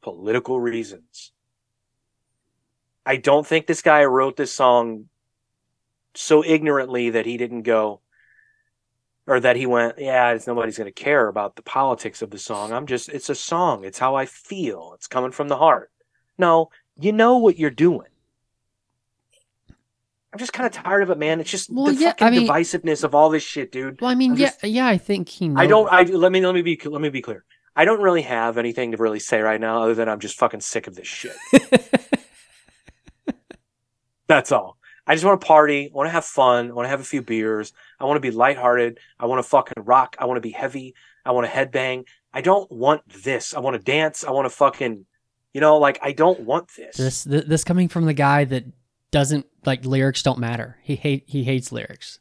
political reasons. I don't think this guy wrote this song so ignorantly that he didn't go or that he went, yeah, it's nobody's going to care about the politics of the song. I'm just it's a song. It's how I feel. It's coming from the heart. No, you know what you're doing. I'm just kind of tired of it, man. It's just Well, the yeah, fucking I mean- divisiveness of all this shit, dude. well i mean I'm yeah just- yeah i think he knows. I don't. I let me let me be let me be clear. I don't really have anything to really say right now, other than I'm just fucking sick of this shit. That's all. I just want to party, want to have fun, want to have a few beers. I want to be lighthearted. I want to fucking rock. I want to be heavy. I want to headbang. I don't want this. I want to dance. I want to fucking, you know, like I don't want this. This this coming from the guy that doesn't like lyrics don't matter. He hate he hates lyrics.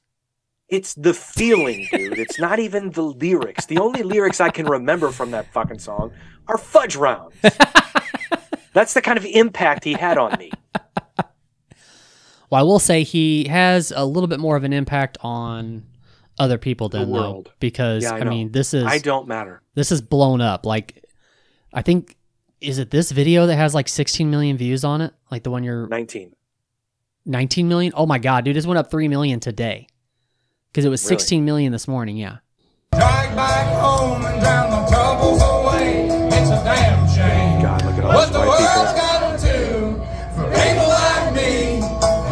It's the feeling, dude. It's not even the lyrics. The only lyrics I can remember from that fucking song are fudge rounds. That's the kind of impact he had on me. Well, I will say he has a little bit more of an impact on other people than though, world. because Yeah, I I, mean this is I don't matter. this is blown up. Like I think is it this video that has like 16 million views on it? Like the one you're 19. 19 million? Oh my god, dude, this went up 3 million today. Cuz it was Really? 16 million this morning, yeah. Drag back home and drown the troubles away. It's a damn shame. God, look at all What those the white world's people. gotta do for people like me,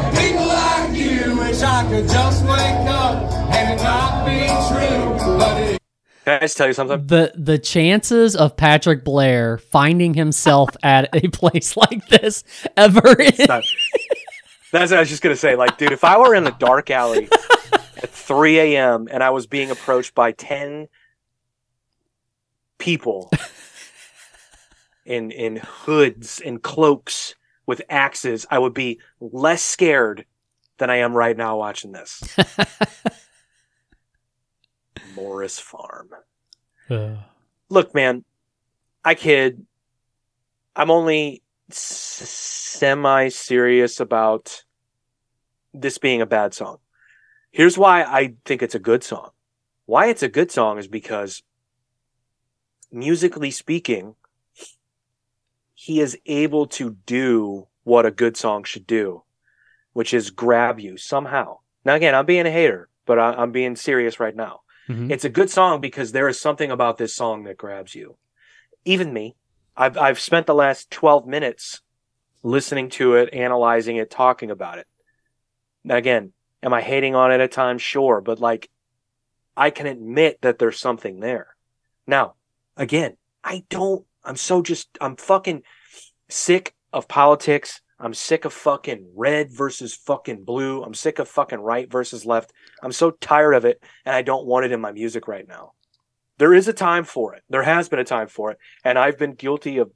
and people like you. Wish I could just wake up and it not be true, but it Can I just tell you something? The the chances of Patrick Blair finding himself at a place like this ever in, Not- That's what I was just gonna say. Like, dude, if I were in the dark alley at 3 a.m. and I was being approached by 10 people in in hoods and cloaks with axes, I would be less scared than I am right now watching this. Morris Farm. Look, man, I kid. I'm only semi serious about this being a bad song. Here's why I think it's a good song. Why it's a good song is because, musically speaking, he is able to do what a good song should do, which is grab you somehow. Now, again, I'm being a hater, but I, I'm being serious right now. Mhm. It's a good song because there is something about this song that grabs you. Even me, I've I've spent the last 12 minutes listening to it, analyzing it, talking about it. Now again, am I hating on it at times? Sure, but like I can admit that there's something there. Now, again, I don't I'm so just I'm fucking sick of politics. I'm sick of fucking red versus fucking blue. I'm sick of fucking right versus left. I'm so tired of it and I don't want it in my music right now. There is a time for it. There has been a time for it, and I've been guilty of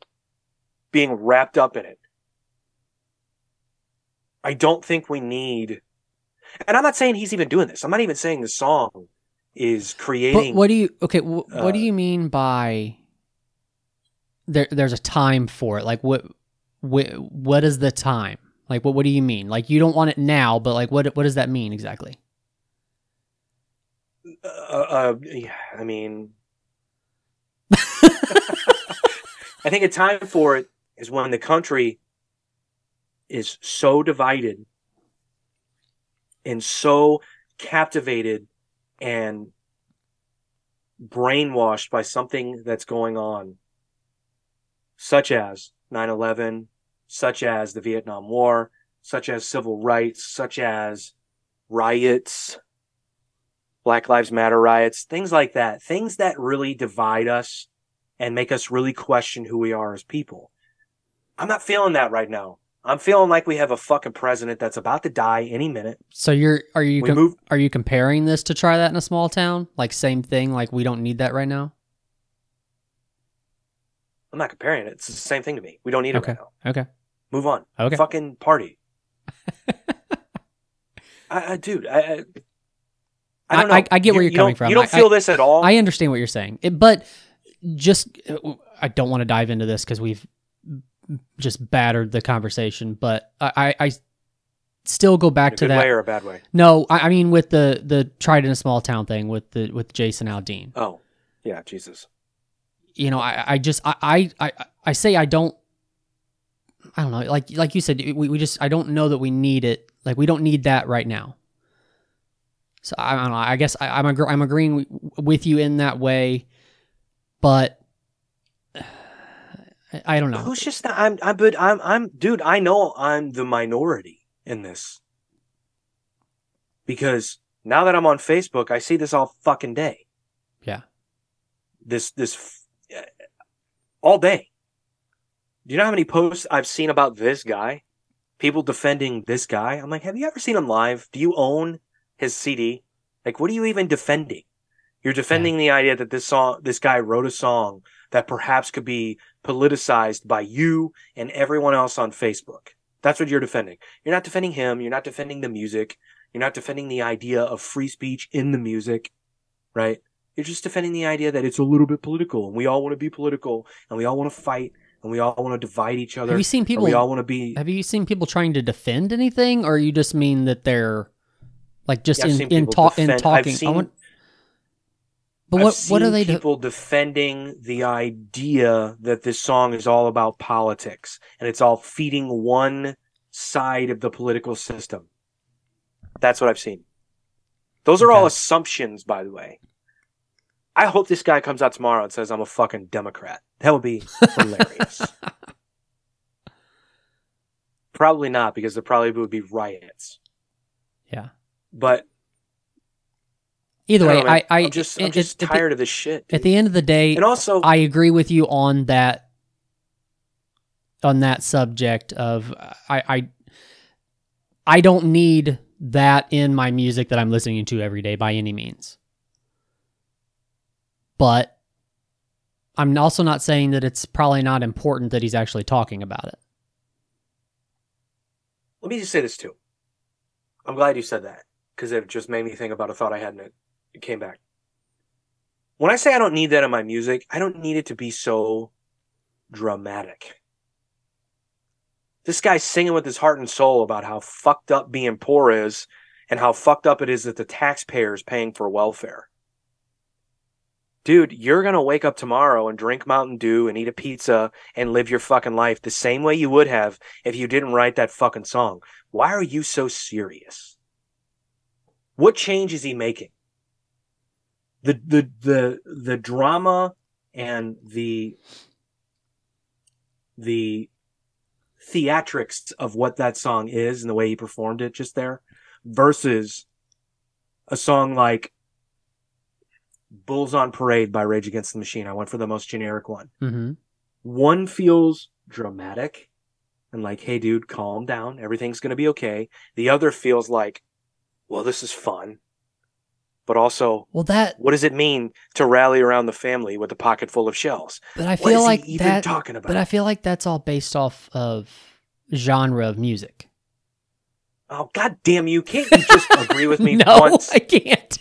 being wrapped up in it. I don't think we need, and I'm not saying he's even doing this. I'm not even saying the song is But creating. what do you okay, wh- what do uh, you mean by there there's a time for it? Like what what what is the time? Like what what do you mean? Like you don't want it now, but like what what does that mean exactly? Uh, uh, yeah, I mean, I think a time for it is when the country is so divided and so captivated and brainwashed by something that's going on, such as 9 11, such as the Vietnam War, such as civil rights, such as riots, Black Lives Matter riots, things like that, things that really divide us and make us really question who we are as people. I'm not feeling that right now. I'm feeling like we have a fucking president that's about to die any minute. So you're are you com- move are you comparing this to try that in a small town? Like same thing, like we don't need that right now? I'm not comparing it. It's the same thing to me. We don't need it Okay. right now. Okay. Move on. Okay. Fucking party. I, I dude, I, I, I. I- I- I get where You- you're you coming from. You don't I- feel this at all. I understand what you're saying. It, but just uh, I don't want to dive into this cuz we've just battered the conversation, but I I, I still go back in a to good that way or a bad way? No, I, I mean with the the tried in a small town thing with the with Jason Aldean. Oh, yeah, Jesus. You know, I I just I I I, I say I don't. I don't know. Like like you said, we, we just I don't know that we need it. Like we don't need that right now. So I, don't know. I guess I, I'm agr- I'm agreeing with you in that way, but I, I don't know. Who's just not, I'm I'm but I'm I'm dude, I know I'm the minority in this. Because now that I'm on Facebook, I see this all fucking day. Yeah. This this f- uh, all day. Do you know how many posts I've seen about this guy people defending this guy. I'm like, have you ever seen him live? Do you own his CD? Like, what are you even defending? You're defending the idea that this song, this guy wrote a song that perhaps could be politicized by you and everyone else on Facebook. That's what you're defending. You're not defending him. You're not defending the music. You're not defending the idea of free speech in the music, right? You're just defending the idea that it's a little bit political and we all want to be political and we all want to fight and we all want to divide each other. Have you seen people? we all want to be. Have you seen people trying to defend anything, or you just mean that they're like just Yeah, in in, in defend- I've talking? I seen- want, but I've what what are they? do- people defending the idea that this song is all about politics and it's all feeding one side of the political system. That's what I've seen. Those are all assumptions, by the way. I hope this guy comes out tomorrow and says I'm a fucking Democrat. That would be hilarious. probably not, because there probably would be riots. yeah. But Either I way, don't know. I I I'm just, I'm it- just it- at the- tired of this shit. At the end of the day, and also, I agree with you on that on that subject of I I I don't need that in my music that I'm listening to every day by any means. But I'm also not saying that it's probably not important that he's actually talking about it. Let me just say this too. I'm glad you said that because it just made me think about a thought I had and it, it came back. When I say I don't need that in my music, I don't need it to be so dramatic. This guy's singing with his heart and soul about how fucked up being poor is and how fucked up it is that the taxpayers paying for welfare. Dude, you're going to wake up tomorrow and drink Mountain Dew and eat a pizza and live your fucking life the same way you would have if you didn't write that fucking song. Why are you so serious? What change is he making? The the the the drama and the the theatrics of what that song is and the way he performed it just there versus a song like Bulls on Parade by Rage Against the Machine. I went for the most generic one Mm-hmm. one feels dramatic and like, hey, dude, calm down. Everything's going to be okay. The other feels like, well, this is fun. But also, Well, that what does it mean to rally around the family with a pocket full of shells? but I feel like even that talking about? but I feel like that's all based off of genre of music. oh, god damn you. Can't you just agree with me no, once? I can't.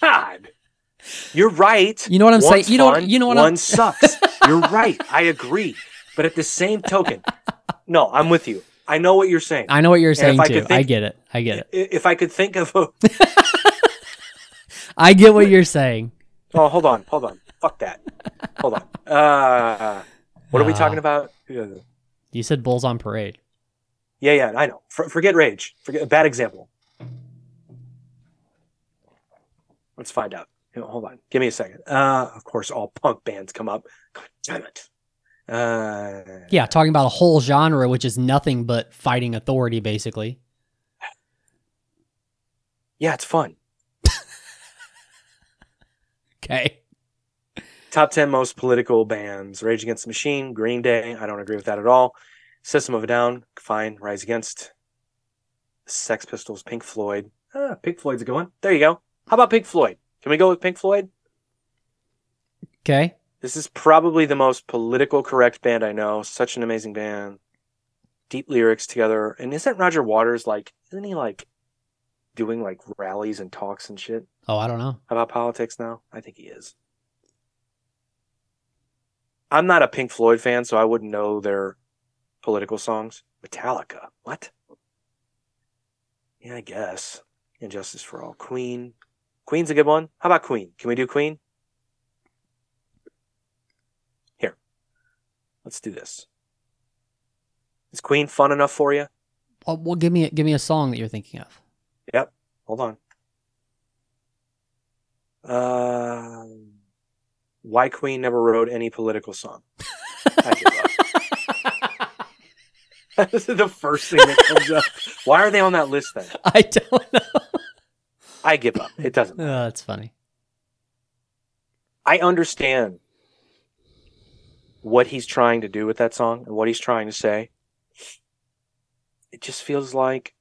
God. You're right. You know what I'm saying? You know you know what one I'm sucks. You're right. I agree. But at the same token, no, I'm with you. I know what you're saying. I know what you're saying if I too. could I get it. I get it. If I could think of a I get what you're saying. Oh, hold on, hold on. Fuck that. Hold on. Uh, what are we talking about? You said Bulls on Parade. yeah, yeah, I know. For, forget rage. Forget a bad example. Let's find out. Hold on. Give me a second. Uh, of course, all punk bands come up. God damn it. Uh, Yeah, talking about a whole genre which is nothing but fighting authority, basically. yeah, it's fun. Okay. Top 10 most political bands Rage Against the Machine, Green Day. I don't agree with that at all. System of a Down, fine. Rise Against. Sex Pistols, Pink Floyd. Ah, Pink Floyd's a good one. There you go. How about Pink Floyd? Can we go with Pink Floyd? Okay. This is probably the most political correct band I know. Such an amazing band. Deep lyrics together. And isn't Roger Waters like, isn't he like doing like rallies and talks and shit Oh, I don't know. about politics now? I think he is. I'm not a Pink Floyd fan, so I wouldn't know their political songs. Metallica. What? Yeah, I guess. And Justice for All. Queen. Queen's a good one. How about Queen? Can we do Queen? Let's do this. Is Queen fun enough for you? Oh, well, give me give me a song that you're thinking of. Yep. Hold on. Uh, why Queen never wrote any political song? I give up. this is the first thing that comes up. Why are they on that list then? I don't know. I give up. It doesn't. Oh, that's funny. I understand what he's trying to do with that song and what he's trying to say. it just feels like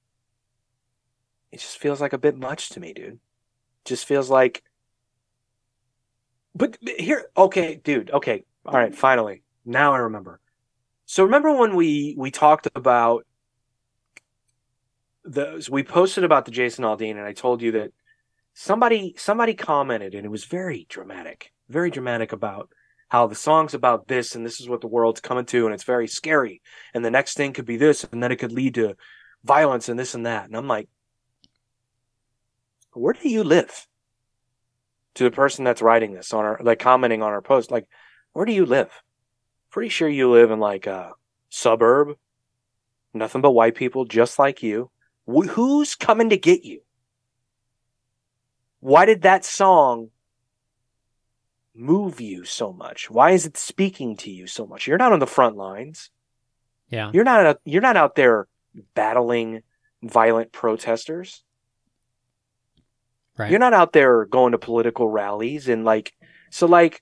it just feels like a bit much to me, dude. Just feels like but here okay, dude, okay. All right, finally. Now I remember. So remember when we we talked about the we posted about the Jason Aldean and I told you that somebody somebody commented and it was very dramatic. Very dramatic about how the song's about this and this is what the world's coming to and it's very scary. And the next thing could be this and then it could lead to violence and this and that. And i'm like where do you live? To the person that's writing this on our like commenting on our post like where do you live? Pretty sure you live in like a suburb. Nothing but white people just like you. Wh- who's coming to get you? Why did that song move you so much? Why is it speaking to you so much? You're not on the front lines. Yeah. You're not you're not out there battling violent protesters. Right. You're not out there going to political rallies and like so like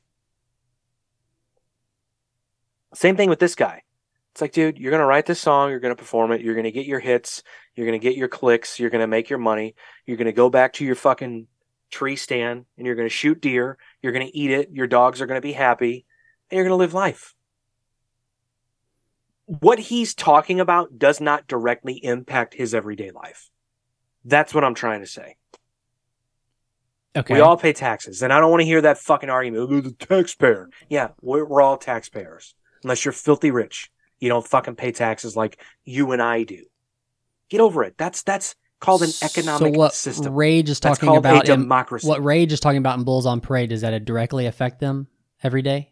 same thing with this guy. It's like, dude, you're gonna write this song, you're gonna perform it, you're gonna get your hits, you're gonna get your clicks, you're gonna make your money, you're gonna go back to your fucking tree stand and you're gonna shoot deer, you're gonna eat it, your dogs are gonna be happy, and you're gonna live life. What he's talking about does not directly impact his everyday life. That's what I'm trying to say. Okay. We all pay taxes, and I don't want to hear that fucking argument. "Oh, The taxpayer. Yeah, we're, we're all taxpayers. Unless you're filthy rich, you don't fucking pay taxes like you and I do. Get over it. That's that's called an economic so what system. Rage is talking about a in- what Rage is talking about in Bulls on Parade. Does that it directly affect them every day?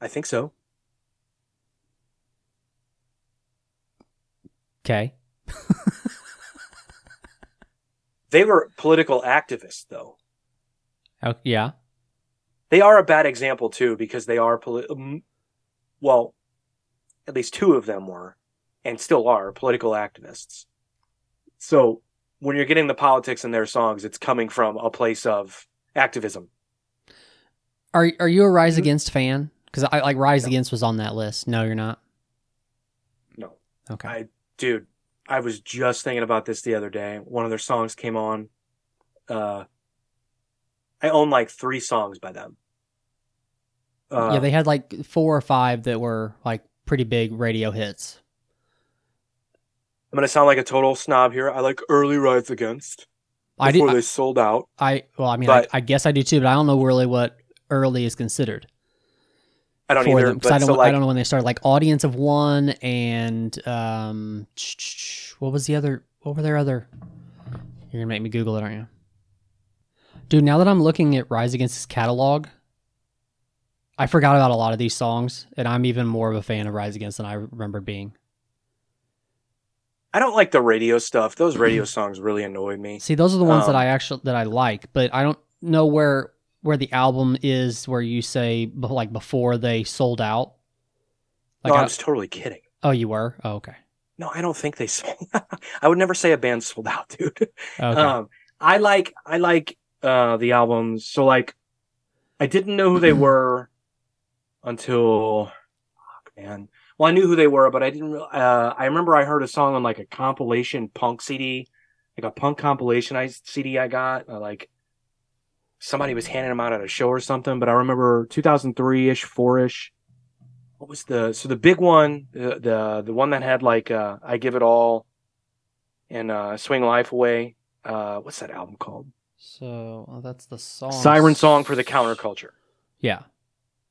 I think so. Okay. They were political activists, though. Oh, yeah. They are a bad example too because they are poli- um, well, at least two of them were, and still are political activists. So when you're getting the politics in their songs, it's coming from a place of activism. Are Are you a Rise Mhm. Against fan? Because I like Rise No. Against was on that list. No, you're not. No. Okay. I, dude, I was just thinking about this the other day. One of their songs came on. Uh, I own like three songs by them. Uh, yeah, they had like four or five that were like pretty big radio hits. I'm gonna sound like a total snob here. I like early Rise Against I before do. they sold out. I well, I mean, but- I, I guess I do too, but I don't know really what early is considered I don't either. them I don't. so like, I don't know when they started. Like audience of one and um, what was the other? What were their other? You're gonna make me Google it, aren't you? Dude, now that I'm looking at Rise Against's catalog, I forgot about a lot of these songs, and I'm even more of a fan of Rise Against than I remember being. I don't like the radio stuff. Those radio songs really annoy me. See, those are the ones that Um, I actually that I like, but I don't know where where the album is where you say like before they sold out. Like, no, I- I was totally kidding. oh, you were. Oh, okay. No, I don't think they sold. Out. I would never say a band sold out, dude. Okay. Um, I like I like uh the albums. So like, I didn't know who they were until, fuck, man. Well, I knew who they were, but I didn't. Uh, I remember I heard a song on like a compilation punk CD, like a punk compilation I CD I got. Uh, like somebody was handing them out at a show or something. But I remember 2003 ish, four ish. What was the so the big one, the the the one that had like uh, I give it all, and uh, swing life away. Uh, what's that album called? so well, that's the song. Siren Song for the Counterculture. Yeah.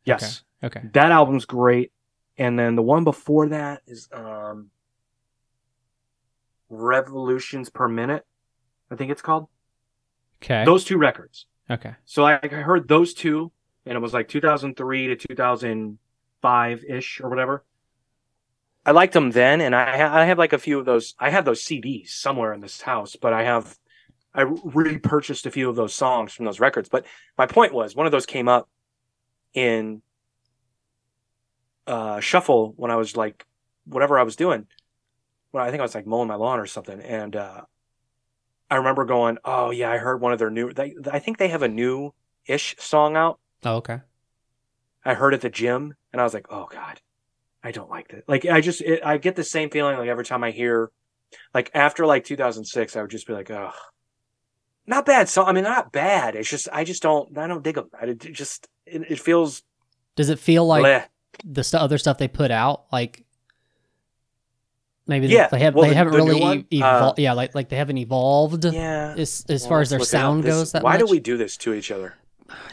Yes. Okay. That album's great. And then the one before that is um Revolutions Per Minute, I think it's called. Okay. Those two records. okay. So I, I heard those two, and it was like 2003 to 2005 ish or whatever. I liked them then, and I ha- I have like a few of those. I have those CDs somewhere in this house, but I have I repurchased a few of those songs from those records. But my point was, one of those came up in uh, shuffle when I was like whatever I was doing. Well, I think I was like mowing my lawn or something, and uh, I remember going, "Oh yeah, I heard one of their new. They, I think they have a new ish song out. Oh, okay. I heard at the gym, and I was like, "Oh god, I don't like it. Like I just it, I get the same feeling like every time I hear like after like 2006 I would just be like, "Oh, not bad song. I mean, not bad. It's just I just don't I don't dig them. I it just it, it feels Does it feel like bleh. The st- other stuff they put out like maybe they- Yeah, they have well, they the- haven't the new really one, e- uh, evolved yeah like like they haven't evolved Yeah. as as Well, far as their sound This- goes that why much. do we do this to each other?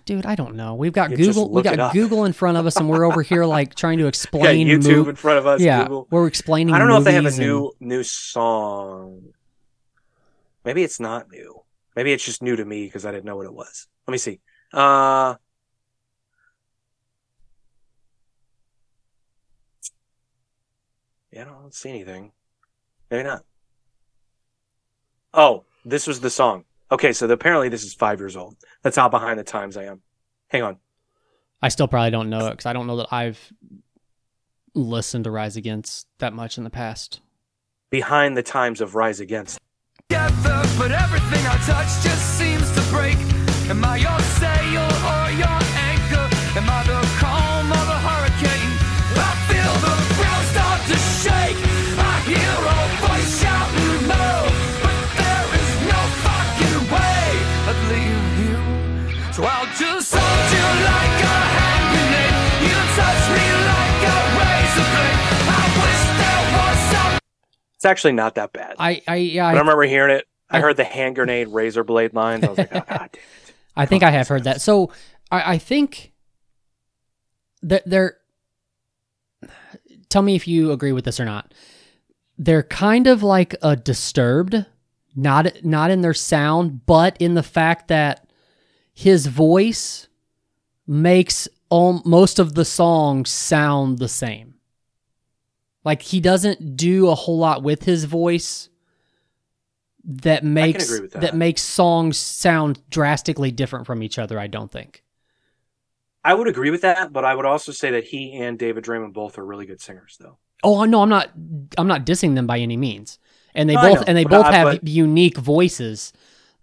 dude i don't know we've got just google we got google in front of us and we're over here like trying to Yeah, explain YouTube mov- in front of us. yeah Google. we're explaining I don't know if they have a movies and- new new song. Maybe it's not new. Maybe it's just new to me because I didn't know what it was. Let me see. Uh Yeah, I don't see anything. Maybe not. Oh, this was the song. Okay, so apparently this is five years old. That's how behind the times I am. Hang on. i still probably don't know it because i don't know that i've listened to rise against that much in the past Behind the times of Rise Against. together, but everything I touch just seems to break. Am I your sail or your It's actually not that bad. i i yeah I I, remember hearing it. I I- heard the hand grenade razor blade lines. I was like, oh, God damn it. I think oh, I have heard that. So I, I think that they're. Tell me if you agree with this or not. They're kind of like a disturbed, not not in their sound, but in the fact that his voice makes all, most of the songs sound the same. Like he doesn't do a whole lot with his voice that makes with that. makes songs sound drastically different from each other, I don't think. I would agree with that, but I would also say that he and David Draiman both are really good singers, though. Oh no, I'm not I'm not dissing them by any means. And they No, both know, and they both I- have but- unique voices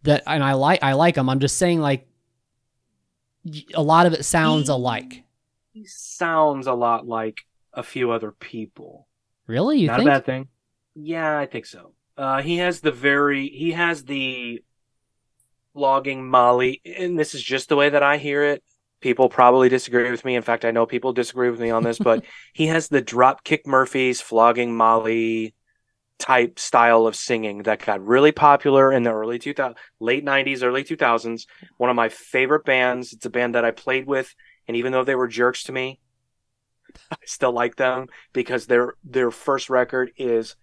that and I like I like them. I'm just saying like a lot of it sounds He- alike. He sounds a lot like a few other people. Really? You Not think? a bad thing. Yeah, I think so. Uh, he has the very he has the Flogging Molly, and this is just the way that I hear it. People probably disagree with me. In fact, I know people disagree with me on this, but he has the Dropkick Murphys, flogging Molly type style of singing that got really popular in the early 2000 late 90s early 2000s one of my favorite bands it's a band that i played with and even though they were jerks to me i still like them because their their first record is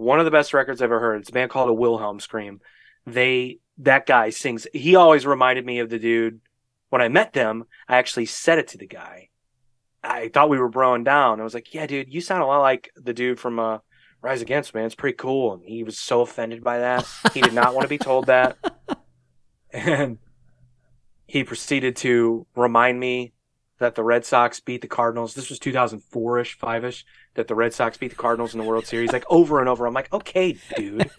one of the best records I've ever heard. It's a band called a Wilhelm Scream. They that guy sings. He always reminded me of the dude when I met them. I actually said it to the guy. I thought we were broing down. I was like, "Yeah, dude, you sound a lot like the dude from uh, Rise Against, man. It's pretty cool." And he was so offended by that. He did not want to be told that. And he proceeded to remind me that the Red Sox beat the Cardinals. This was 2004 ish, 5 ish, that the Red Sox beat the Cardinals in the World Series, like over and over. I'm like, okay, dude.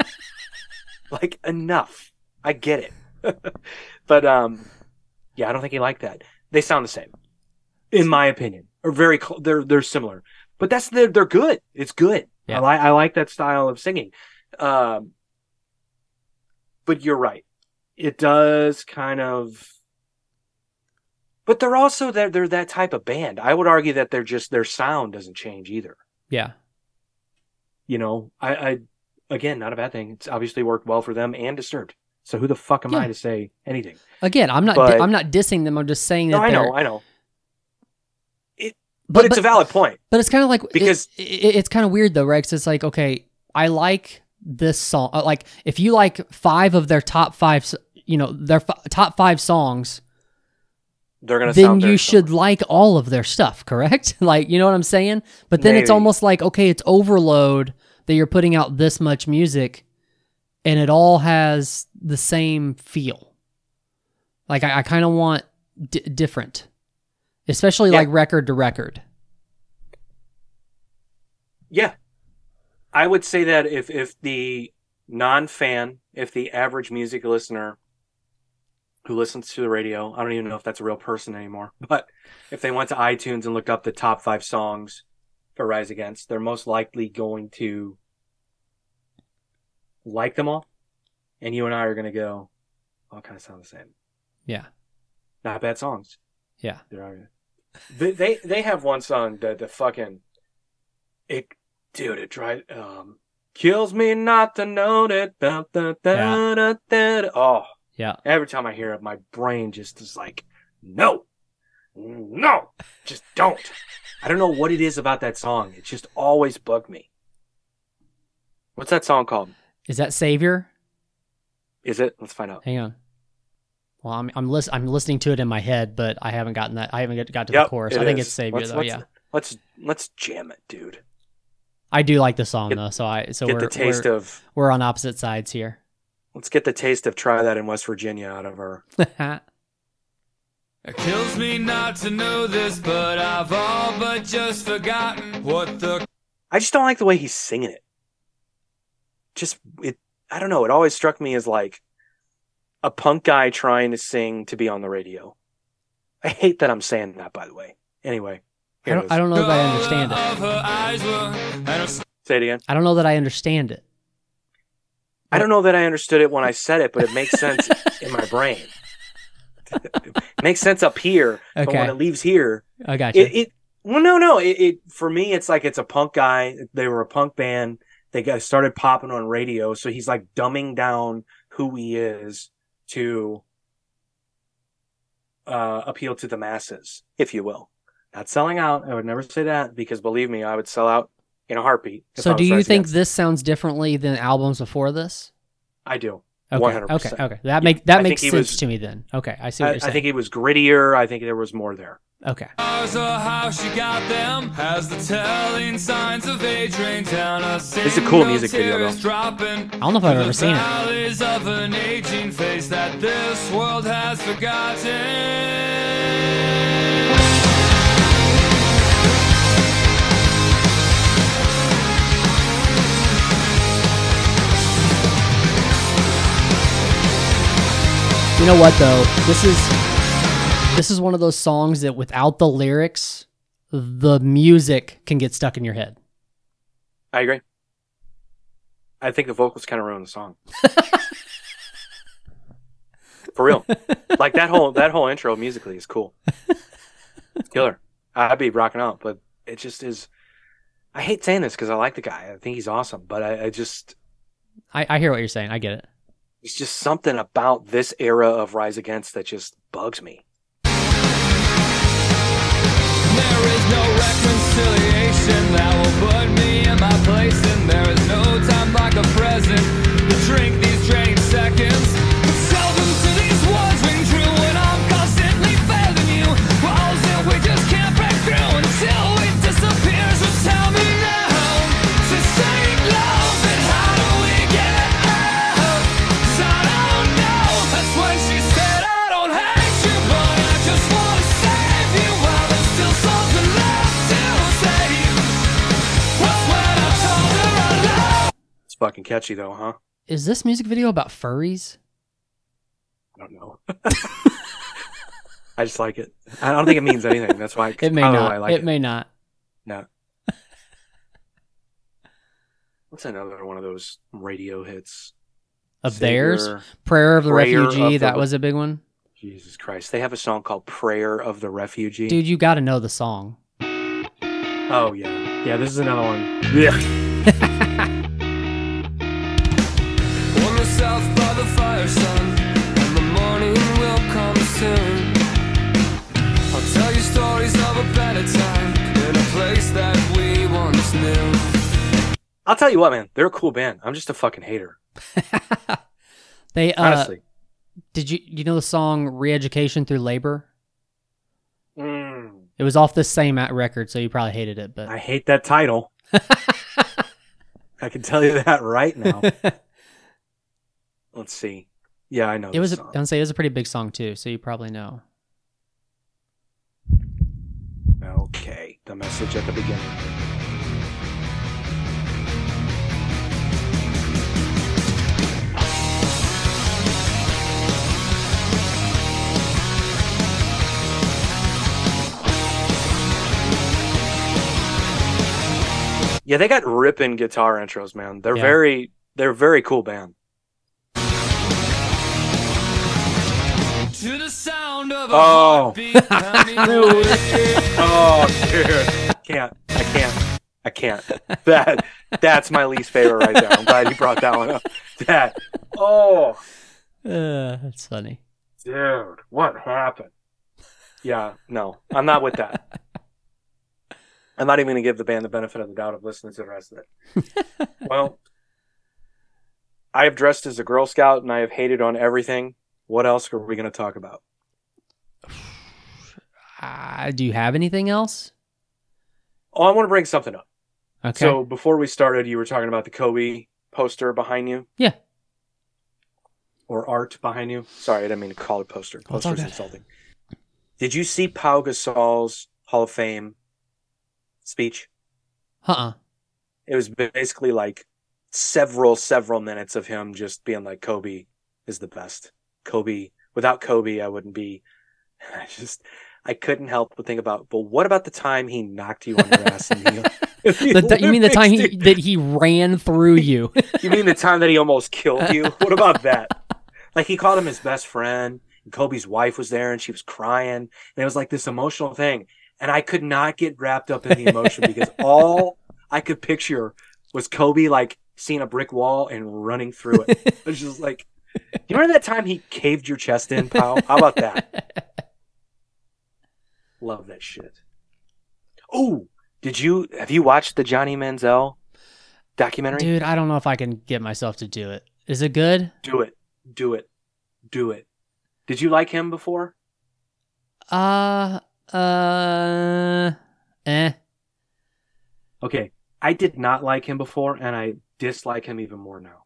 like, enough. I get it. but, um, yeah, I don't think he liked that. They sound the same, in my opinion, or very, cl- they're, they're similar. But that's, they're, they're good. It's good. Yeah. I like, I like that style of singing. Um, but you're right. It does kind of but they're also they're, they're that type of band. I would argue that they're just their sound doesn't change either. Yeah. You know, I, I again not a bad thing. It's obviously worked well for them and Disturbed. So who the fuck am Yeah. I to say anything? Again, I'm not But- I'm not dissing them. I'm just saying that No, I know, I know. It, But, it's a valid point. But it's kind of like Because- it, it- it's kind of weird though, Rex. It's like okay, I like this song. uh, Like if you like five of their top five, you know, their f- top five songs, They're gonna then sound you should similar. like all of their stuff, correct? like you know what I'm saying? But then it's almost like okay, it's overload that you're putting out this much music, and it all has the same feel. Like I, I kind of want d- different, especially Yeah. like record to record. Yeah. I would say that if if the non-fan, if the average music listener who listens to the radio, I don't even know if that's a real person anymore, but if they went to iTunes and looked up the top 5 songs for Rise Against, they're most likely going to like them all, and you and I are going to go, all kind of sound the same. Yeah. Not bad songs. Yeah. There are. They they, they have one song that the fucking it dude it drives um kills me not to know that da, da, da, Yeah. da, da, da. oh Yeah. every time I hear it my brain just is like no no just don't I don't know what it is about that song it just always bugged me what's that song called Is that Savior? is it let's find out Hang on. Well, I'm I'm, lis- I'm listening to it in my head, but I haven't gotten that. I haven't got, got to Yep, the chorus. I think is. it's Savior Let's- though. let's- yeah, let's let's jam it dude I do like the song Get- though. So I so we're the taste we're, of we're on opposite sides here. Let's get the taste of try that in West Virginia out of her It kills me not to know this, but I've all but just forgotten what the I just don't like the way he's singing it. Just it I don't know, it always struck me as like a punk guy trying to sing to be on the radio. I hate that I'm saying that by the way. Anyway, I here it don't is. I don't know if I understand it. of her eyes were, and her say it again. I don't know that I understand it. I don't know that I understood it when I said it, but it makes sense in my brain. makes sense up here, but when it leaves here, I got you. it, it well no no it, it for me it's like it's a punk guy. They were a punk band. They got started popping on radio. So he's like dumbing down who he is to uh appeal to the masses if you will. Not selling out. I would never say that because believe me i would sell out in a heartbeat so do you think Against. this sounds differently than albums before this? i do Okay. 100%. Okay. Okay. That make that I makes sense was- to me then. Okay. I see what I, you're saying. I think it was grittier i think there was more there okay. Stars or she got them has the telling signs of age down a This is a cool music video, though. I don't know if I've ever seen it. of an aging face that this world has forgotten. You know what though? This is this is one of those songs that without the lyrics, the music can get stuck in your head. i agree i think the vocals kind of ruin the song for real like that whole that whole intro musically is cool It's killer i'd be rocking out but it just is i hate saying this because i like the guy i think he's awesome but i, I just I, I hear what you're saying. I get it. It's just something about this era of rise against that just bugs me There is no reconciliation that will put me in my place, and there is no time like a present to drink these draining seconds. Fucking catchy though huh Is this music video about furries? i don't know i just like it i don't think it means anything that's why It may I don't know not. I like it, it may not. No. What's another one of those radio hits? Of theirs, Prayer of the Prayer Refugee. of that Re- was a big one. Jesus Christ. They have a song called Prayer of the Refugee. Dude, you got to know the song. Oh, yeah. Yeah, this is another one. Yeah. I'll tell you what, man. They're a cool band. I'm just a fucking hater. They uh, Honestly. did you you know the song "Re-Education Through Labor"? Mm, It was off the same at- record, so you probably hated it. But I hate that title. I can tell you that right now. Let's see. Yeah, I know. it was. A. I'm say it was a pretty big song too, so you probably know. Okay. The message at the beginning. Yeah, they got ripping guitar intros, man. They're Yeah. very they're a very cool band. To the sound of a Oh. heartbeat pounding away. Oh, dude. Can't. I can't. I can't. That that's my least favorite right there. I'm glad you brought that one up. That. Oh, Uh, that's funny. dude, what happened? Yeah, no, I'm not with that. I'm not even going to give the band the benefit of the doubt of listening to the rest of it. well, I have dressed as a Girl Scout and I have hated on everything. What else are we going to talk about? Uh, do you have anything else? Oh, I want to bring something up. Okay. So before we started, you were talking about the Kobe poster behind you. Yeah. Or art behind you. Sorry, I didn't mean to call it poster. Poster's insulting. Did you see Pau Gasol's Hall of Fame speech? uh-uh. It was basically like several, several minutes of him just being like, Kobe is the best. Kobe, without Kobe, I wouldn't be. I just, I couldn't help but think about, but what about the time he knocked you on your ass? In the, The, the- you mean the time he, that he ran through you? You mean the time that he almost killed you? What about that? Like he called him his best friend. And Kobe's wife was there and she was crying. And it was like this emotional thing. And I could not get wrapped up in the emotion because all I could picture was Kobe like seeing a brick wall and running through it. It was just like, you remember that time he caved your chest in, pal? How about that? Love that shit. Oh, did you have you watched the Johnny Manziel documentary? Dude, I don't know if I can get myself to do it. Is it good? Do it. Do it. Do it. Did you like him before? Uh, uh, eh. Okay. I did not like him before and I dislike him even more now.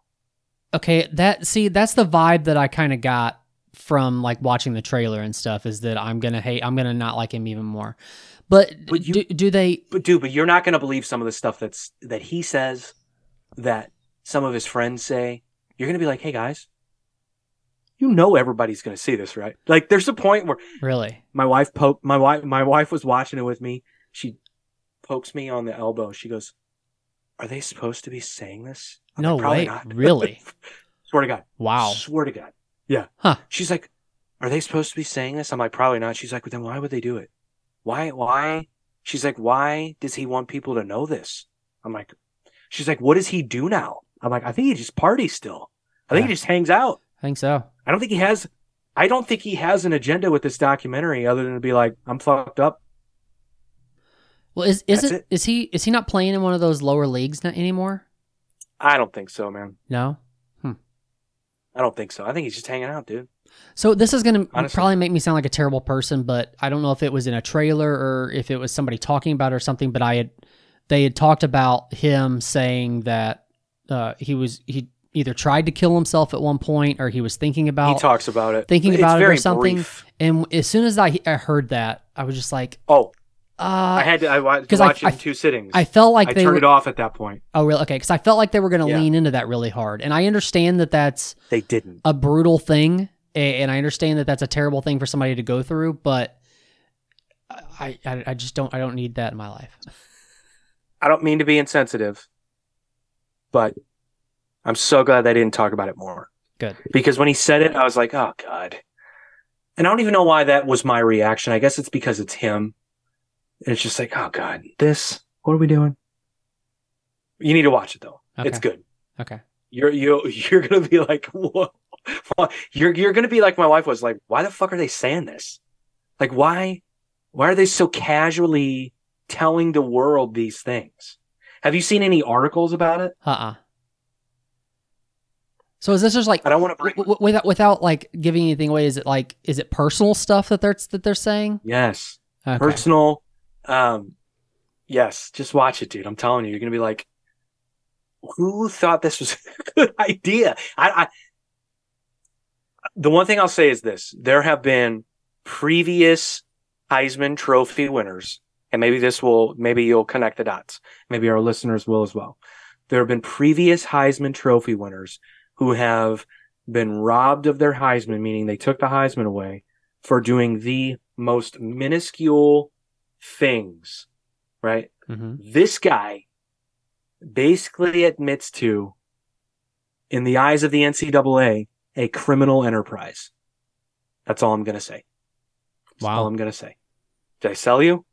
Okay, that see, that's the vibe that I kind of got from like watching the trailer and stuff. Is that I'm gonna hate, I'm gonna not like him even more. But, But you- do, do they? But dude, but you're not to believe some of the stuff that's that he says that some of his friends say. You're to be like, "Hey guys, you know everybody's going to see this, right?" Like there's a point where Really? my wife poked my wife my wife was watching it with me. She pokes me on the elbow. She goes, "Are they supposed to be saying this?" I'm No like, "Probably way. not." Really? Swear to God. Wow. Swear to God. Yeah. Huh. She's like, "Are they supposed to be saying this?" I'm like, "Probably not." She's like, "But then why would they do it? Why? Why?" She's like, "Why does he want people to know this?" I'm like, "She's like, what does he do now?" I'm like, "I think he just parties still. I think he just hangs out. I think so. I don't think he has. I don't think he has an agenda with this documentary other than to be like, I'm fucked up. Well, is is it, it. is he is he not playing in one of those lower leagues anymore? I don't think so, man. No. I don't think so. I think he's just hanging out, dude. So this is going to probably make me sound like a terrible person, but I don't know if it was in a trailer or if it was somebody talking about it or something. But I had they had talked about him saying that uh, he was he either tried to kill himself at one point or he was thinking about he talks about it. thinking It's about it or something. brief. And as soon as I, I heard that, I was just like, Oh, uh, I had to. I wa- 'cause I- watched it I- in two sittings. I felt like I they turned were, it off at that point. Oh, really? Okay, because I felt like they were going to Yeah. lean into that really hard, and I understand that that's They didn't. a brutal thing, and I understand that that's a terrible thing for somebody to go through, but I, I, I just don't, I don't need that in my life. I don't mean to be insensitive, but I'm so glad they didn't talk about it more. Good. Because when he said it, I was like, oh, God. And I don't even know why that was my reaction. I guess it's because it's him. And it's just like, oh, God, this, what are we doing? You need to watch it, though. It's good. Okay. You're, you, you're going to be like, whoa. You're, you're going to be like my wife was like, why the fuck are they saying this? Like, why, why are they so casually telling the world these things? Have you seen any articles about it? Uh. uh So is this just like I don't want to bring. w- w- without without like giving anything away? Is it like is it personal stuff that they're that they're saying? Yes, Okay. personal. Um, yes, just watch it, dude. I'm telling you, you're gonna be like, who thought this was a good idea? I, I. The one thing I'll say is this: there have been previous Heisman Trophy winners, and maybe this will, maybe you'll connect the dots. Maybe our listeners will as well. There have been previous Heisman Trophy winners who have been robbed of their Heisman, meaning they took the Heisman away for doing the most minuscule things, right? hmm This guy basically admits to, in the eyes of the NCAA, a criminal enterprise. That's all I'm going to say. That's all I'm going to say. Did I sell you?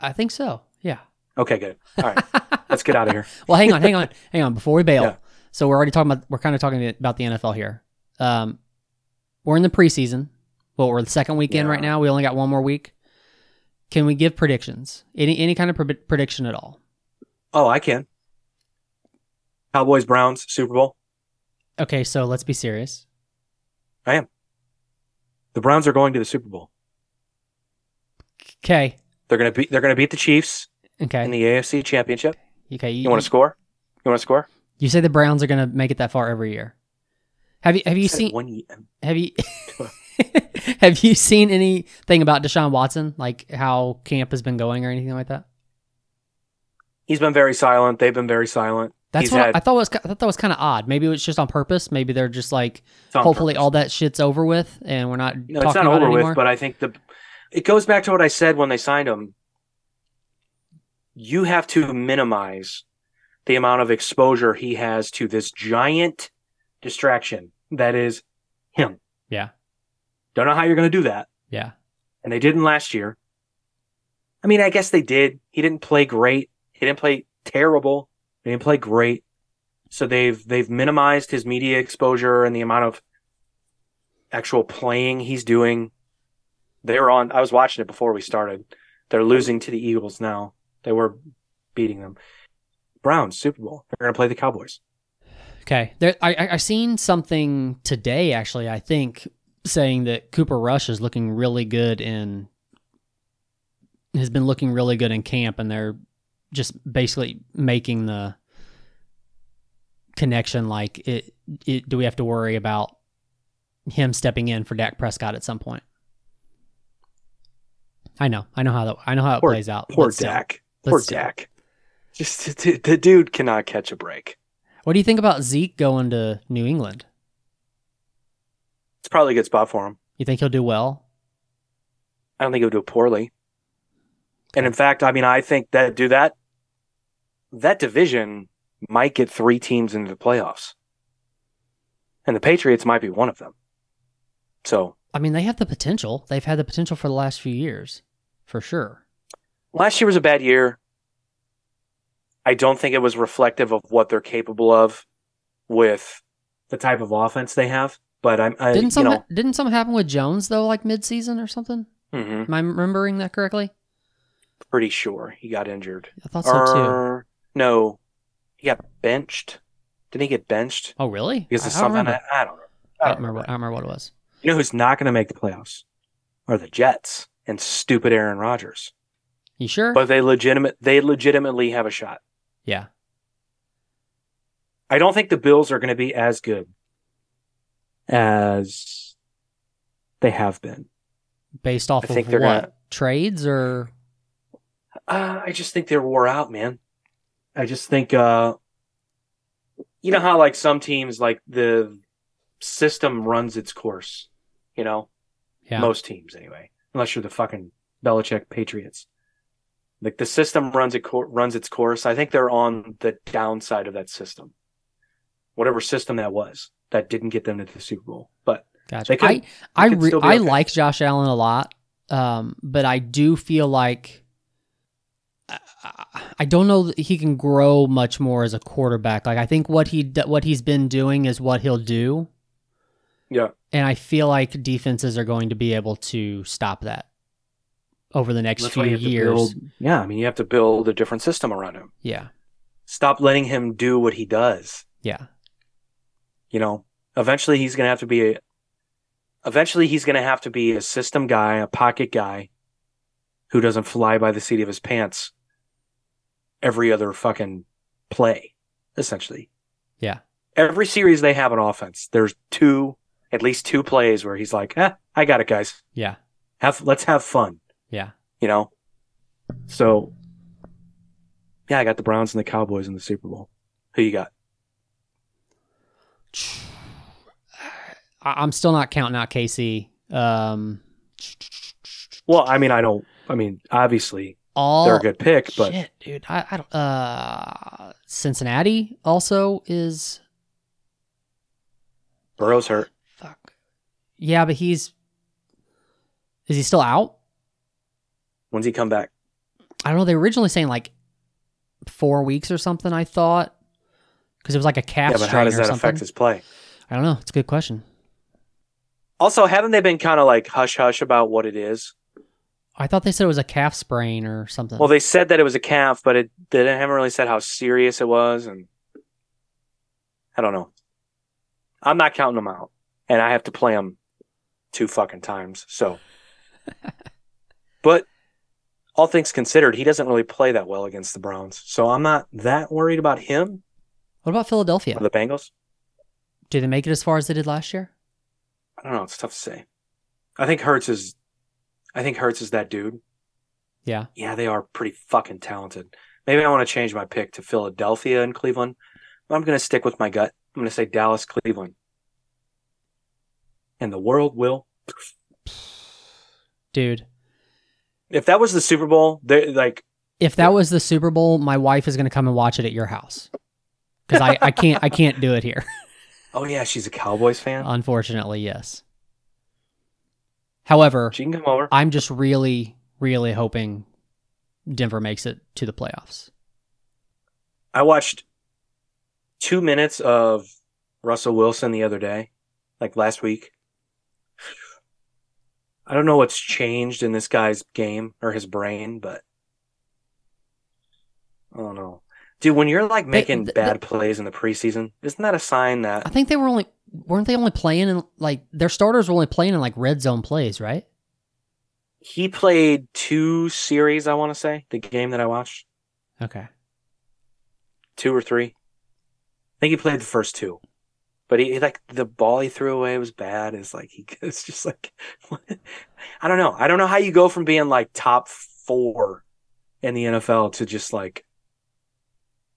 I think so. Yeah. Okay, good. All right, let's get out of here. Well, hang on, hang on, hang on. Before we bail, Yeah. So we're already talking about we're kind of talking about the NFL here. Um, we're in the preseason. Well, we're the second weekend Yeah. right now. We only got one more week. Can we give predictions? Any any kind of pre- prediction at all? Oh, I can. Cowboys, Browns, Super Bowl. Okay, so let's be serious. I am. The Browns are going to the Super Bowl. Okay, They're gonna beat. They're gonna beat the Chiefs okay, in the AFC Championship. okay. You want to score? You want to score? You say the Browns are going to make it that far every year. Have you have you seen one have you have you seen anything about Deshaun Watson, like how camp has been going or anything like that? He's been very silent. They've been very silent. That's He's what had- I thought was I thought that was kind of odd. Maybe it was just on purpose. Maybe they're just like hopefully purpose. all that shit's over with and we're not No, it's not over with, but I think the it goes back to what I said when they signed him. You have to minimize the amount of exposure he has to this giant distraction that is him. Yeah. Don't know how you're going to do that. yeah, And they didn't last year. I mean, I guess they did. He didn't play great. He didn't play terrible. He didn't play great. So they've they've minimized his media exposure and the amount of actual playing he's doing. They're on I was watching it before we started. They're losing to the Eagles now. They were beating them. Browns, Super Bowl. They're gonna play the Cowboys. okay. There, I I I seen something today actually. I think saying that Cooper Rush is looking really good in has been looking really good in camp, and they're just basically making the connection. Like it, it do we have to worry about him stepping in for Dak Prescott at some point? I know, I know how that I know how it Poor- plays out. Poor still. Uh, Dak. Poor Dak. Just the, the dude cannot catch a break. What do you think about Zeke going to New England? It's probably a good spot for him. You think he'll do well? I don't think he'll do poorly. And in fact, I mean, I think that do that. That division might get three teams into the playoffs, and the Patriots might be one of them. So I mean, they have the potential. They've had the potential for the last few years, for sure. last year was a bad year. I don't think it was reflective of what they're capable of with the type of offense they have. But I'm, I, didn't you some know, didn't something happen with Jones though, like mid-season or something? mhm, Am I remembering that correctly? pretty sure he got injured. I thought so too. Or no, he got benched. Didn't he get benched? Oh, really? Because I, of I don't something. I, I don't know. I don't remember. What, I don't remember what it was. You know who's not going to make the playoffs? Are the Jets and stupid Aaron Rodgers. You sure? But they legitimate they legitimately have a shot. Yeah. I don't think the Bills are going to be as good as they have been. Based off I think of they're what gonna- trades or Uh, I just think they're wore out, man. I just think uh you know how like some teams like the system runs its course, you know? yeah. Most teams anyway, unless you're the fucking Belichick Patriots. Like the system runs it runs its course. I think they're on the downside of that system. Whatever system that was that didn't get them to the Super Bowl. But Gotcha. Could- I I, re- be I like Josh Allen a lot, um, but I do feel like I, I don't know that he can grow much more as a quarterback. Like I think what he what he's been doing is what he'll do, yeah, and I feel like defenses are going to be able to stop that over the next that's few why you have to years. build. Yeah, I mean you have to build a different system around him. Yeah, Stop letting him do what he does. yeah, You know, eventually he's going to have to be a. Eventually he's going to have to be a system guy, a pocket guy, who doesn't fly by the seat of his pants every other fucking play, essentially. yeah, Every series they have an offense, there's two, at least two plays where he's like, eh, I got it, guys. yeah, Have, let's have fun, yeah. you know? So, yeah, I got the Browns and the Cowboys in the Super Bowl. Who you got? I'm still not counting out KC. Um, Well, I mean, I don't, I mean, obviously, all they're a good pick, but shit, dude. I, I don't. Uh, Cincinnati also is Burrow's hurt. fuck. Yeah, but he's is he still out? When's he come back? I don't know. They were originally saying like four weeks or something. I thought because it was like a calf yeah, but how does that affect his play? I don't know. It's a good question. Also, haven't they been kind of like hush hush about what it is? I thought they said it was a calf sprain or something. Well, they said that it was a calf, but it they haven't really said how serious it was, and I don't know. I'm not counting them out, and I have to play them two fucking times. So, but all things considered, he doesn't really play that well against the Browns, so I'm not that worried about him what about Philadelphia? the Bengals. Did they make it as far as they did last year? I don't know. It's tough to say. I think Hurts is. I think Hurts is that dude. Yeah. Yeah, they are pretty fucking talented. Maybe I want to change my pick to Philadelphia and Cleveland. But I'm going to stick with my gut. I'm going to say Dallas, Cleveland. And the world will. Dude, If that was the Super Bowl, they like if that was the Super Bowl, my wife is going to come and watch it at your house because I, I can't I can't do it here. oh yeah, she's a Cowboys fan. Unfortunately, yes. However, She can come over. I'm just really, really hoping Denver makes it to the playoffs. I watched two minutes of Russell Wilson the other day, like last week. I don't know what's changed in this guy's game or his brain, but I don't know. Dude, when you're like making th- bad plays in the preseason, isn't that a sign that I think they were only weren't they only playing in like their starters were only playing in like red zone plays, right? he played two series, I want to say, the game that I watched? Okay. Two or three? I think he played the first two. But he, he, like the ball he threw away was bad. It's like he it's just like I don't know. I don't know how you go from being like top four in the NFL to just like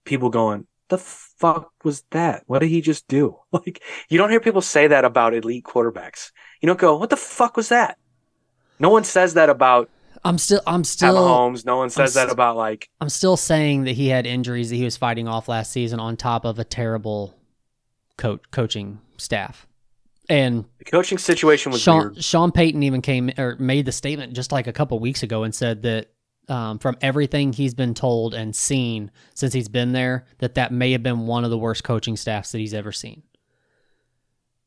people going, the fuck was that? What did he just do? Like you don't hear people say that about elite quarterbacks. You don't go, what the fuck was that? No one says that about I'm still I'm still Mahomes. No one says that about like I'm still saying that he had injuries that he was fighting off last season on top of a terrible coach coaching staff. And the coaching situation was Sean weird. Sean Payton even came or made the statement just like a couple weeks ago and said that um, from everything he's been told and seen since he's been there, that that may have been one of the worst coaching staffs that he's ever seen.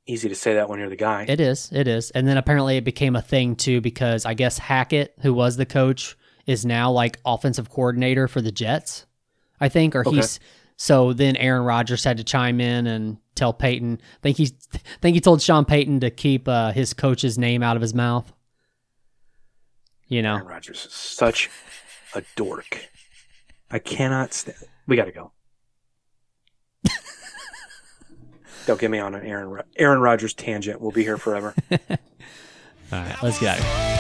Easy to say that when you're the guy. It is, it is, and then apparently it became a thing too because I guess Hackett, who was the coach, is now like offensive coordinator for the Jets, I think, or Okay. he's. So then Aaron Rodgers had to chime in and tell Payton. I think he's. I think he told Sean Payton to keep uh, his coach's name out of his mouth. You know, Aaron Rodgers is such a dork. I cannot stand. We got to go. Don't get me on an Aaron Ro- Aaron Rodgers tangent. We'll be here forever. all right, let's get out